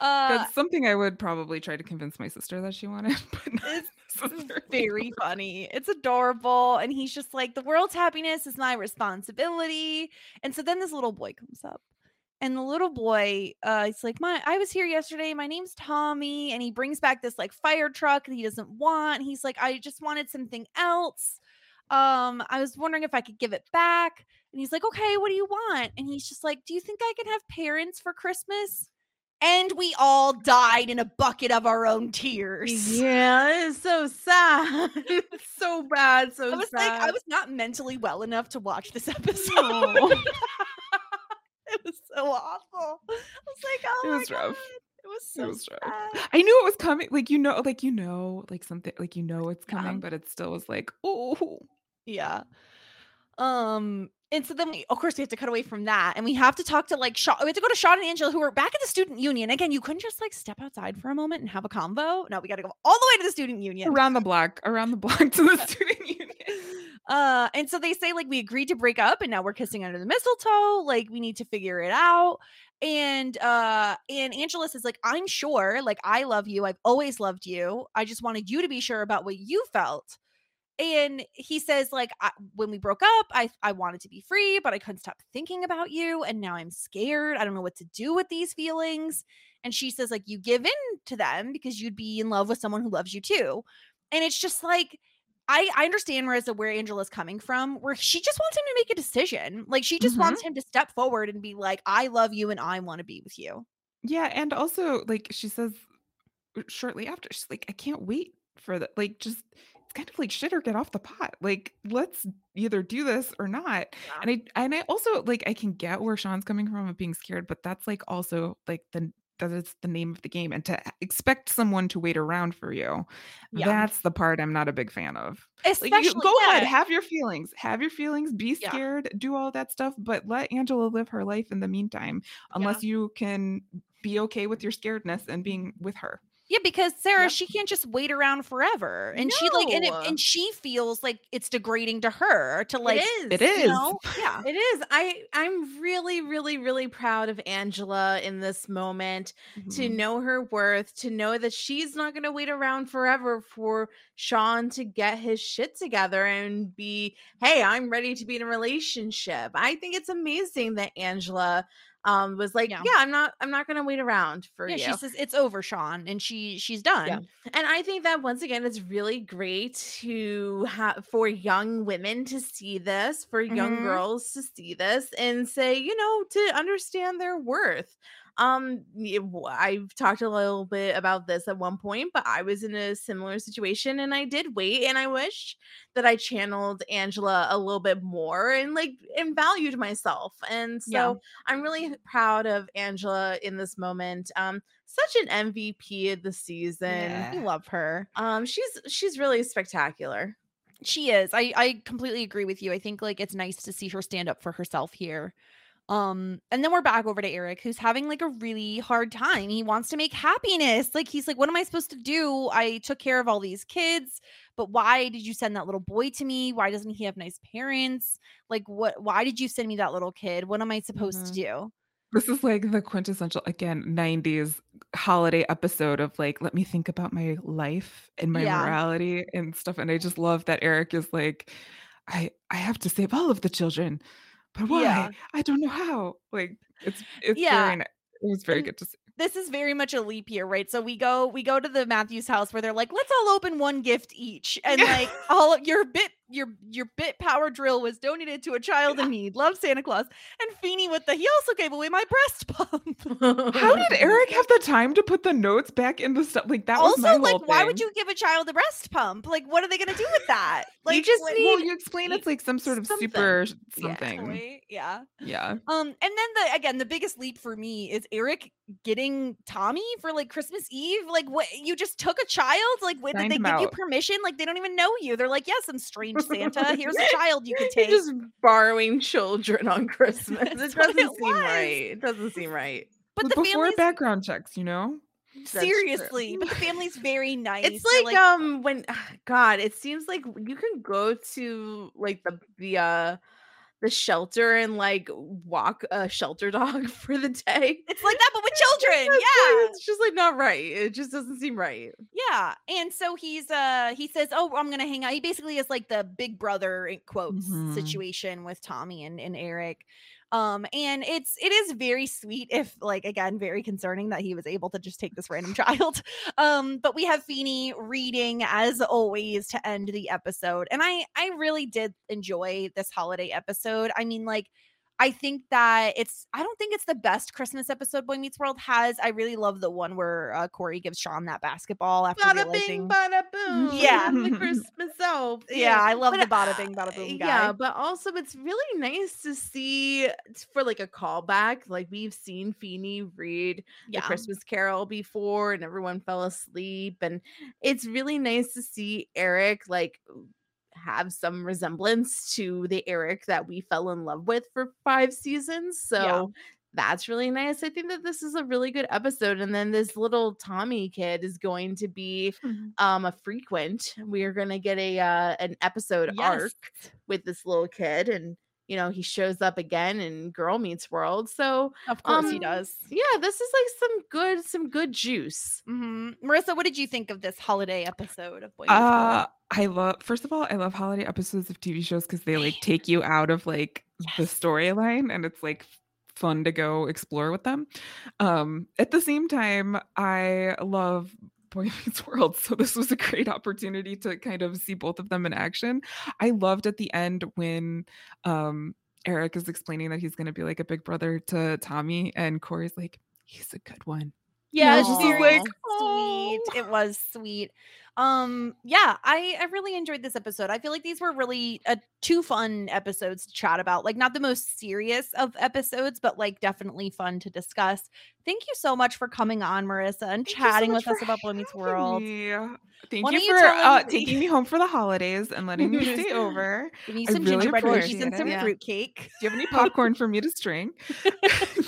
Uh, That's something I would probably try to convince my sister that she wanted, [LAUGHS] but It's [LAUGHS] very funny. It's adorable. And he's just like, the world's happiness is my responsibility. And so then this little boy comes up. And the little boy, uh, he's like, My I was here yesterday. My name's Tommy. And he brings back this like fire truck that he doesn't want. He's like, I just wanted something else. Um, I was wondering if I could give it back. And he's like, Okay, what do you want? And he's just like, Do you think I can have parents for Christmas? And we all died in a bucket of our own tears. Yeah, it's so sad. [LAUGHS] it's so bad. So I was sad. like, I was not mentally well enough to watch this [LAUGHS] episode. No. [LAUGHS] it was so awful. I was like, oh, It my was rough. God. It was so was rough. sad. I knew it was coming. Like you know, like you know, like something, like you know it's Yeah. coming, but it still was like, oh, Yeah. Um, and so then we, of course, we have to cut away from that, and we have to talk to like Sean. We have to go to Sean and Angela, who are back at the student union. Again, you couldn't just like step outside for a moment and have a convo. No, we got to go all the way to the student union. around the block, around the block to the [LAUGHS] student union. Uh, and so they say like we agreed to break up, and now we're kissing under the mistletoe. Like we need to figure it out. And uh, and Angela says like I'm sure, like I love you. I've always loved you. I just wanted you to be sure about what you felt. And he says like I, when we broke up, I I wanted to be free, but I couldn't stop thinking about you, and now I'm scared. I don't know what to do with these feelings. And she says like you give in to them because you'd be in love with someone who loves you too. And it's just like I, I understand Marissa where Angela's coming from, where she just wants him to make a decision. Like she just Mhm. wants him to step forward and be like, I love you and I want to be with you. Yeah, and also like she says uh, shortly after, she's like, I can't wait for that. Like, just it's kind of like shit or get off the pot. Like, let's either do this or not. And I and I also like I can get where Sean's coming from of being scared, but that's like also like the that is the name of the game. And to expect someone to wait around for you, Yeah. that's the part I'm not a big fan of. Especially Like, you, go ahead, have your feelings, have your feelings, be Yeah. scared, do all that stuff, but let Angela live her life in the meantime, unless you can be okay with your scaredness and being with her. Yeah, because Sarah, Yep. she can't just wait around forever. And she like and, it, and she feels like it's degrading to her to like it is. It you know? Yeah. It is. I I'm really really really proud of Angela in this moment to Mhm. know her worth, to know that she's not going to wait around forever for Sean to get his shit together and be, "Hey, I'm ready to be in a relationship." I think it's amazing that Angela um was like, Yeah. "Yeah, I'm not I'm not going to wait around for Yeah, you." she says it's over, Sean, and she she's done. Yeah. And I think that once again, it's really great to have for young women to see this, for young Mhm. girls to see this and say, you know, to understand their worth. Um, I've talked a little bit about this at one point, but I was in a similar situation and I did wait, and I wish that I channeled Angela a little bit more and like and valued myself. And so Yeah. I'm really proud of Angela in this moment. Um, such an MVP of the season. I love her. Um, she's she's really spectacular. She is. I I completely agree with you. I think like it's nice to see her stand up for herself here. Um, and then we're back over to Eric, who's having like a really hard time. He wants to make happiness. Like he's like, What am I supposed to do? I took care of all these kids, but why did you send that little boy to me? Why doesn't he have nice parents? Like, what why did you send me that little kid? What am I supposed to do? This is like the quintessential again 90s holiday episode of like let me think about my life and my Yeah. morality and stuff and I just love that Eric is like I I have to save all of the children but why Yeah. I don't know how like it's it's Yeah. very it was very good to see this is very much a leap year, right? So we go we go to the Matthews house where they're like, let's all open one gift each. And like [LAUGHS] all your bit your your bit power drill was donated to a child in need. Love Santa Claus. And Feeny with the he also gave away my breast pump. [LAUGHS] how did Eric have the time to put the notes back in the stuff like that was my also, whole like, why would you give a child a breast pump? Like, what are they gonna do with that? Like You just what- need- well you explain it's like some sort of something. super something toy? Yeah. yeah Um, and then the again, the biggest leap for me is Eric getting Tommy for like Christmas Eve. Like, what you just took a child? Like, what, did they him give you permission? Like, they don't even know you. They're like, yes, I'm Santa. [LAUGHS] Here's a child you can You're take. just borrowing children on Christmas. It doesn't it seem was. right. It doesn't seem right. but the before family's background checks you know seriously, but the family's very [LAUGHS] nice. It's They're like, um when [SIGHS] God, it seems like you can go to like the the uh the shelter and like walk a shelter [LAUGHS] dog for the day. it's like that, but with [LAUGHS] children. Yeah. it's just like not right. It just doesn't seem right. Yeah. And so he's uh he says, Oh, I'm gonna hang out. He basically is like the big brother in quotes Mhm. situation with Tommy and, and Eric. Um, and it's it is very sweet, if like again, very concerning that he was able to just take this random [LAUGHS] child. Um, but we have Feeny reading as always to end the episode. And I I really did enjoy this holiday episode. I mean, like I think that it's I don't think it's the best Christmas episode Boy Meets World has. I really love the one where uh, Corey gives Sean that basketball after Bada realizing. bing, bada [LAUGHS] boom. Yeah. the [LAUGHS] Christmas elf. yeah, I love But, the bada uh, bing bada boom guy. Yeah, but also it's really nice to see for like a callback. Like we've seen Feeny read yeah. the Christmas Carol before, and everyone fell asleep, and it's really nice to see Eric like have some resemblance to the Eric that we fell in love with for five seasons. So that's really nice. I think that this is a really good episode. And then this little Tommy kid is going to be um a frequent. We are gonna get a uh an episode arc with this little kid and you know he shows up again in Girl Meets World. So Of course he um, does. yeah, this is like some good some good juice. hmm Marissa, what did you think of this holiday episode of Boy Uh, I love. First of all, I love holiday episodes of TV shows because they like take you out of like the storyline, and it's like fun to go explore with them. Um, at the same time, I love Boy [LAUGHS] Meets World, so this was a great opportunity to kind of see both of them in action. I loved at the end when um Eric is explaining that he's going to be like a big brother to Tommy, and Corey's like, "He's a good one." Yeah, it's just very like, sweet. "Oh." It was sweet. Um, yeah, I I really enjoyed this episode. I feel like these were really uh, two fun episodes to chat about. Like not the most serious of episodes, but like definitely fun to discuss. Thank you so much for coming on, Marissa, and Thank you so chatting with us about Boy Meets World. me. Thank Why you for uh, taking me home for the holidays and letting me stay [LAUGHS] over. Give I some really gingerbread cookies and some it. fruitcake. Do you have any [LAUGHS] popcorn for me to string?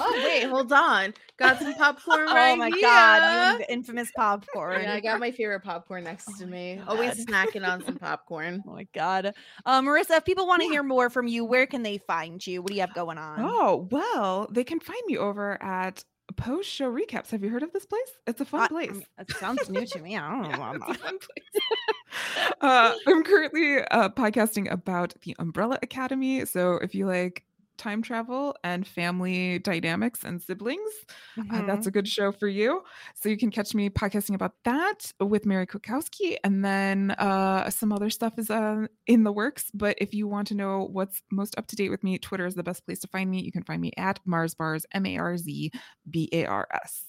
Oh wait, hold on. Got some [LAUGHS] popcorn Oh right my here. god, you infamous popcorn. Yeah, I got my favorite popcorn next Oh to my me. Always snacking on some popcorn. Oh my god. Uh, Marissa, if people want to hear more from you, where can they find you? What do you have going on? Oh, well, they can find me over at Post Show Recaps. Have you heard of this place? It's a fun I- I place. mean, it sounds new to me. I don't [LAUGHS] know. Yeah, about it's a fun place. [LAUGHS] uh, I'm currently uh, podcasting about the Umbrella Academy. So if you like time travel and family dynamics and siblings, uh, Mhm. that's a good show for you. So you can catch me podcasting about that with Mary Kukowski, and then uh, some other stuff is uh, in the works. But if you want to know what's most up to date with me, Twitter is the best place to find me. You can find me at Mars Bars, M A R Z B A R S.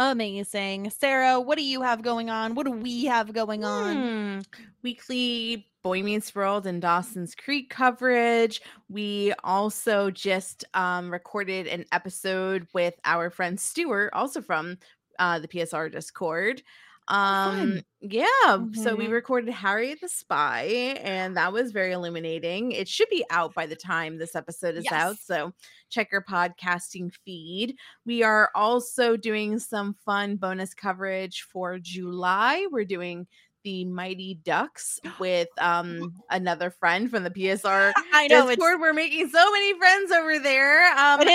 Amazing. Sarah, what do you have going on? What do we have going on? Hmm. Weekly Boy Meets World and Dawson's Creek coverage. We also just um, recorded an episode with our friend Stuart, also from uh, the PSR Discord. Um, yeah. So we Mhm. recorded Harriet the Spy, and that was very illuminating. It should be out by the time this episode is out. So check your podcasting feed. We are also doing some fun bonus coverage for July. We're doing the Mighty Ducks [GASPS] with um another friend from the PSR [LAUGHS] I know Discord. We're making so many friends over there. Um, it,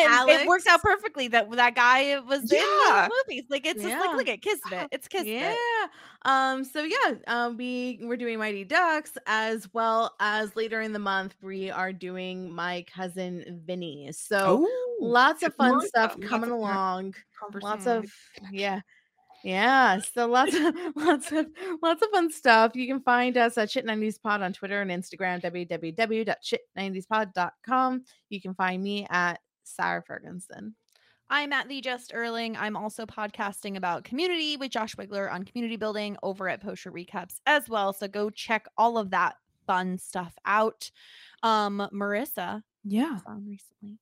it works out perfectly that that guy was in Yeah. the movies. Like it's just Yeah. like look at Kismet. It's [GASPS] Kismet. Yeah. Um. So yeah. Um. We we're doing Mighty Ducks as well as later in the month we are doing my cousin Vinny. So Oh, lots of fun stuff coming along. Lots of yeah. Yeah, so lots of [LAUGHS] lots of lots of fun stuff. You can find us at Shit 90s Pod on Twitter and Instagram, www.shit90spod.com. You can find me at Sarah Ferguson. I'm at the Just Erling. I'm also podcasting about community with Josh Wigler on community building over at Post Show Recaps as well. So go check all of that fun stuff out. Um, Marissa Yeah, on recently.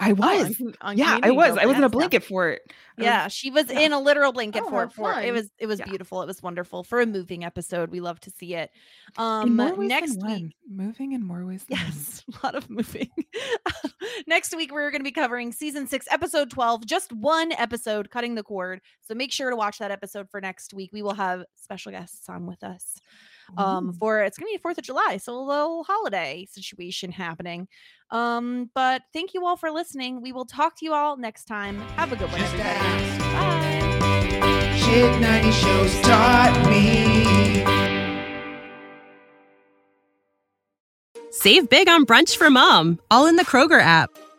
I Oh, was. on on yeah, I was. I was in a Yes, yeah. blanket for it. I was- Yeah, she was yeah. in a literal blanket Oh, for it. For it was it was Yeah. beautiful. It was wonderful for a moving episode. We love to see it. Um, next week, one. Moving in more ways than one. Yes, [LAUGHS] a lot of moving. [LAUGHS] Next week, we're going to be covering season six, episode 12, just one episode, Cutting the Cord. So make sure to watch that episode for next week. We will have special guests on with us. Um, Ooh. for it's gonna be Fourth of July, so a little holiday situation happening. Um, but thank you all for listening. We will talk to you all next time. Have a good one, Just everybody. ask. Bye. Shit 90 shows taught me. Save big on brunch for mom, all in the Kroger app.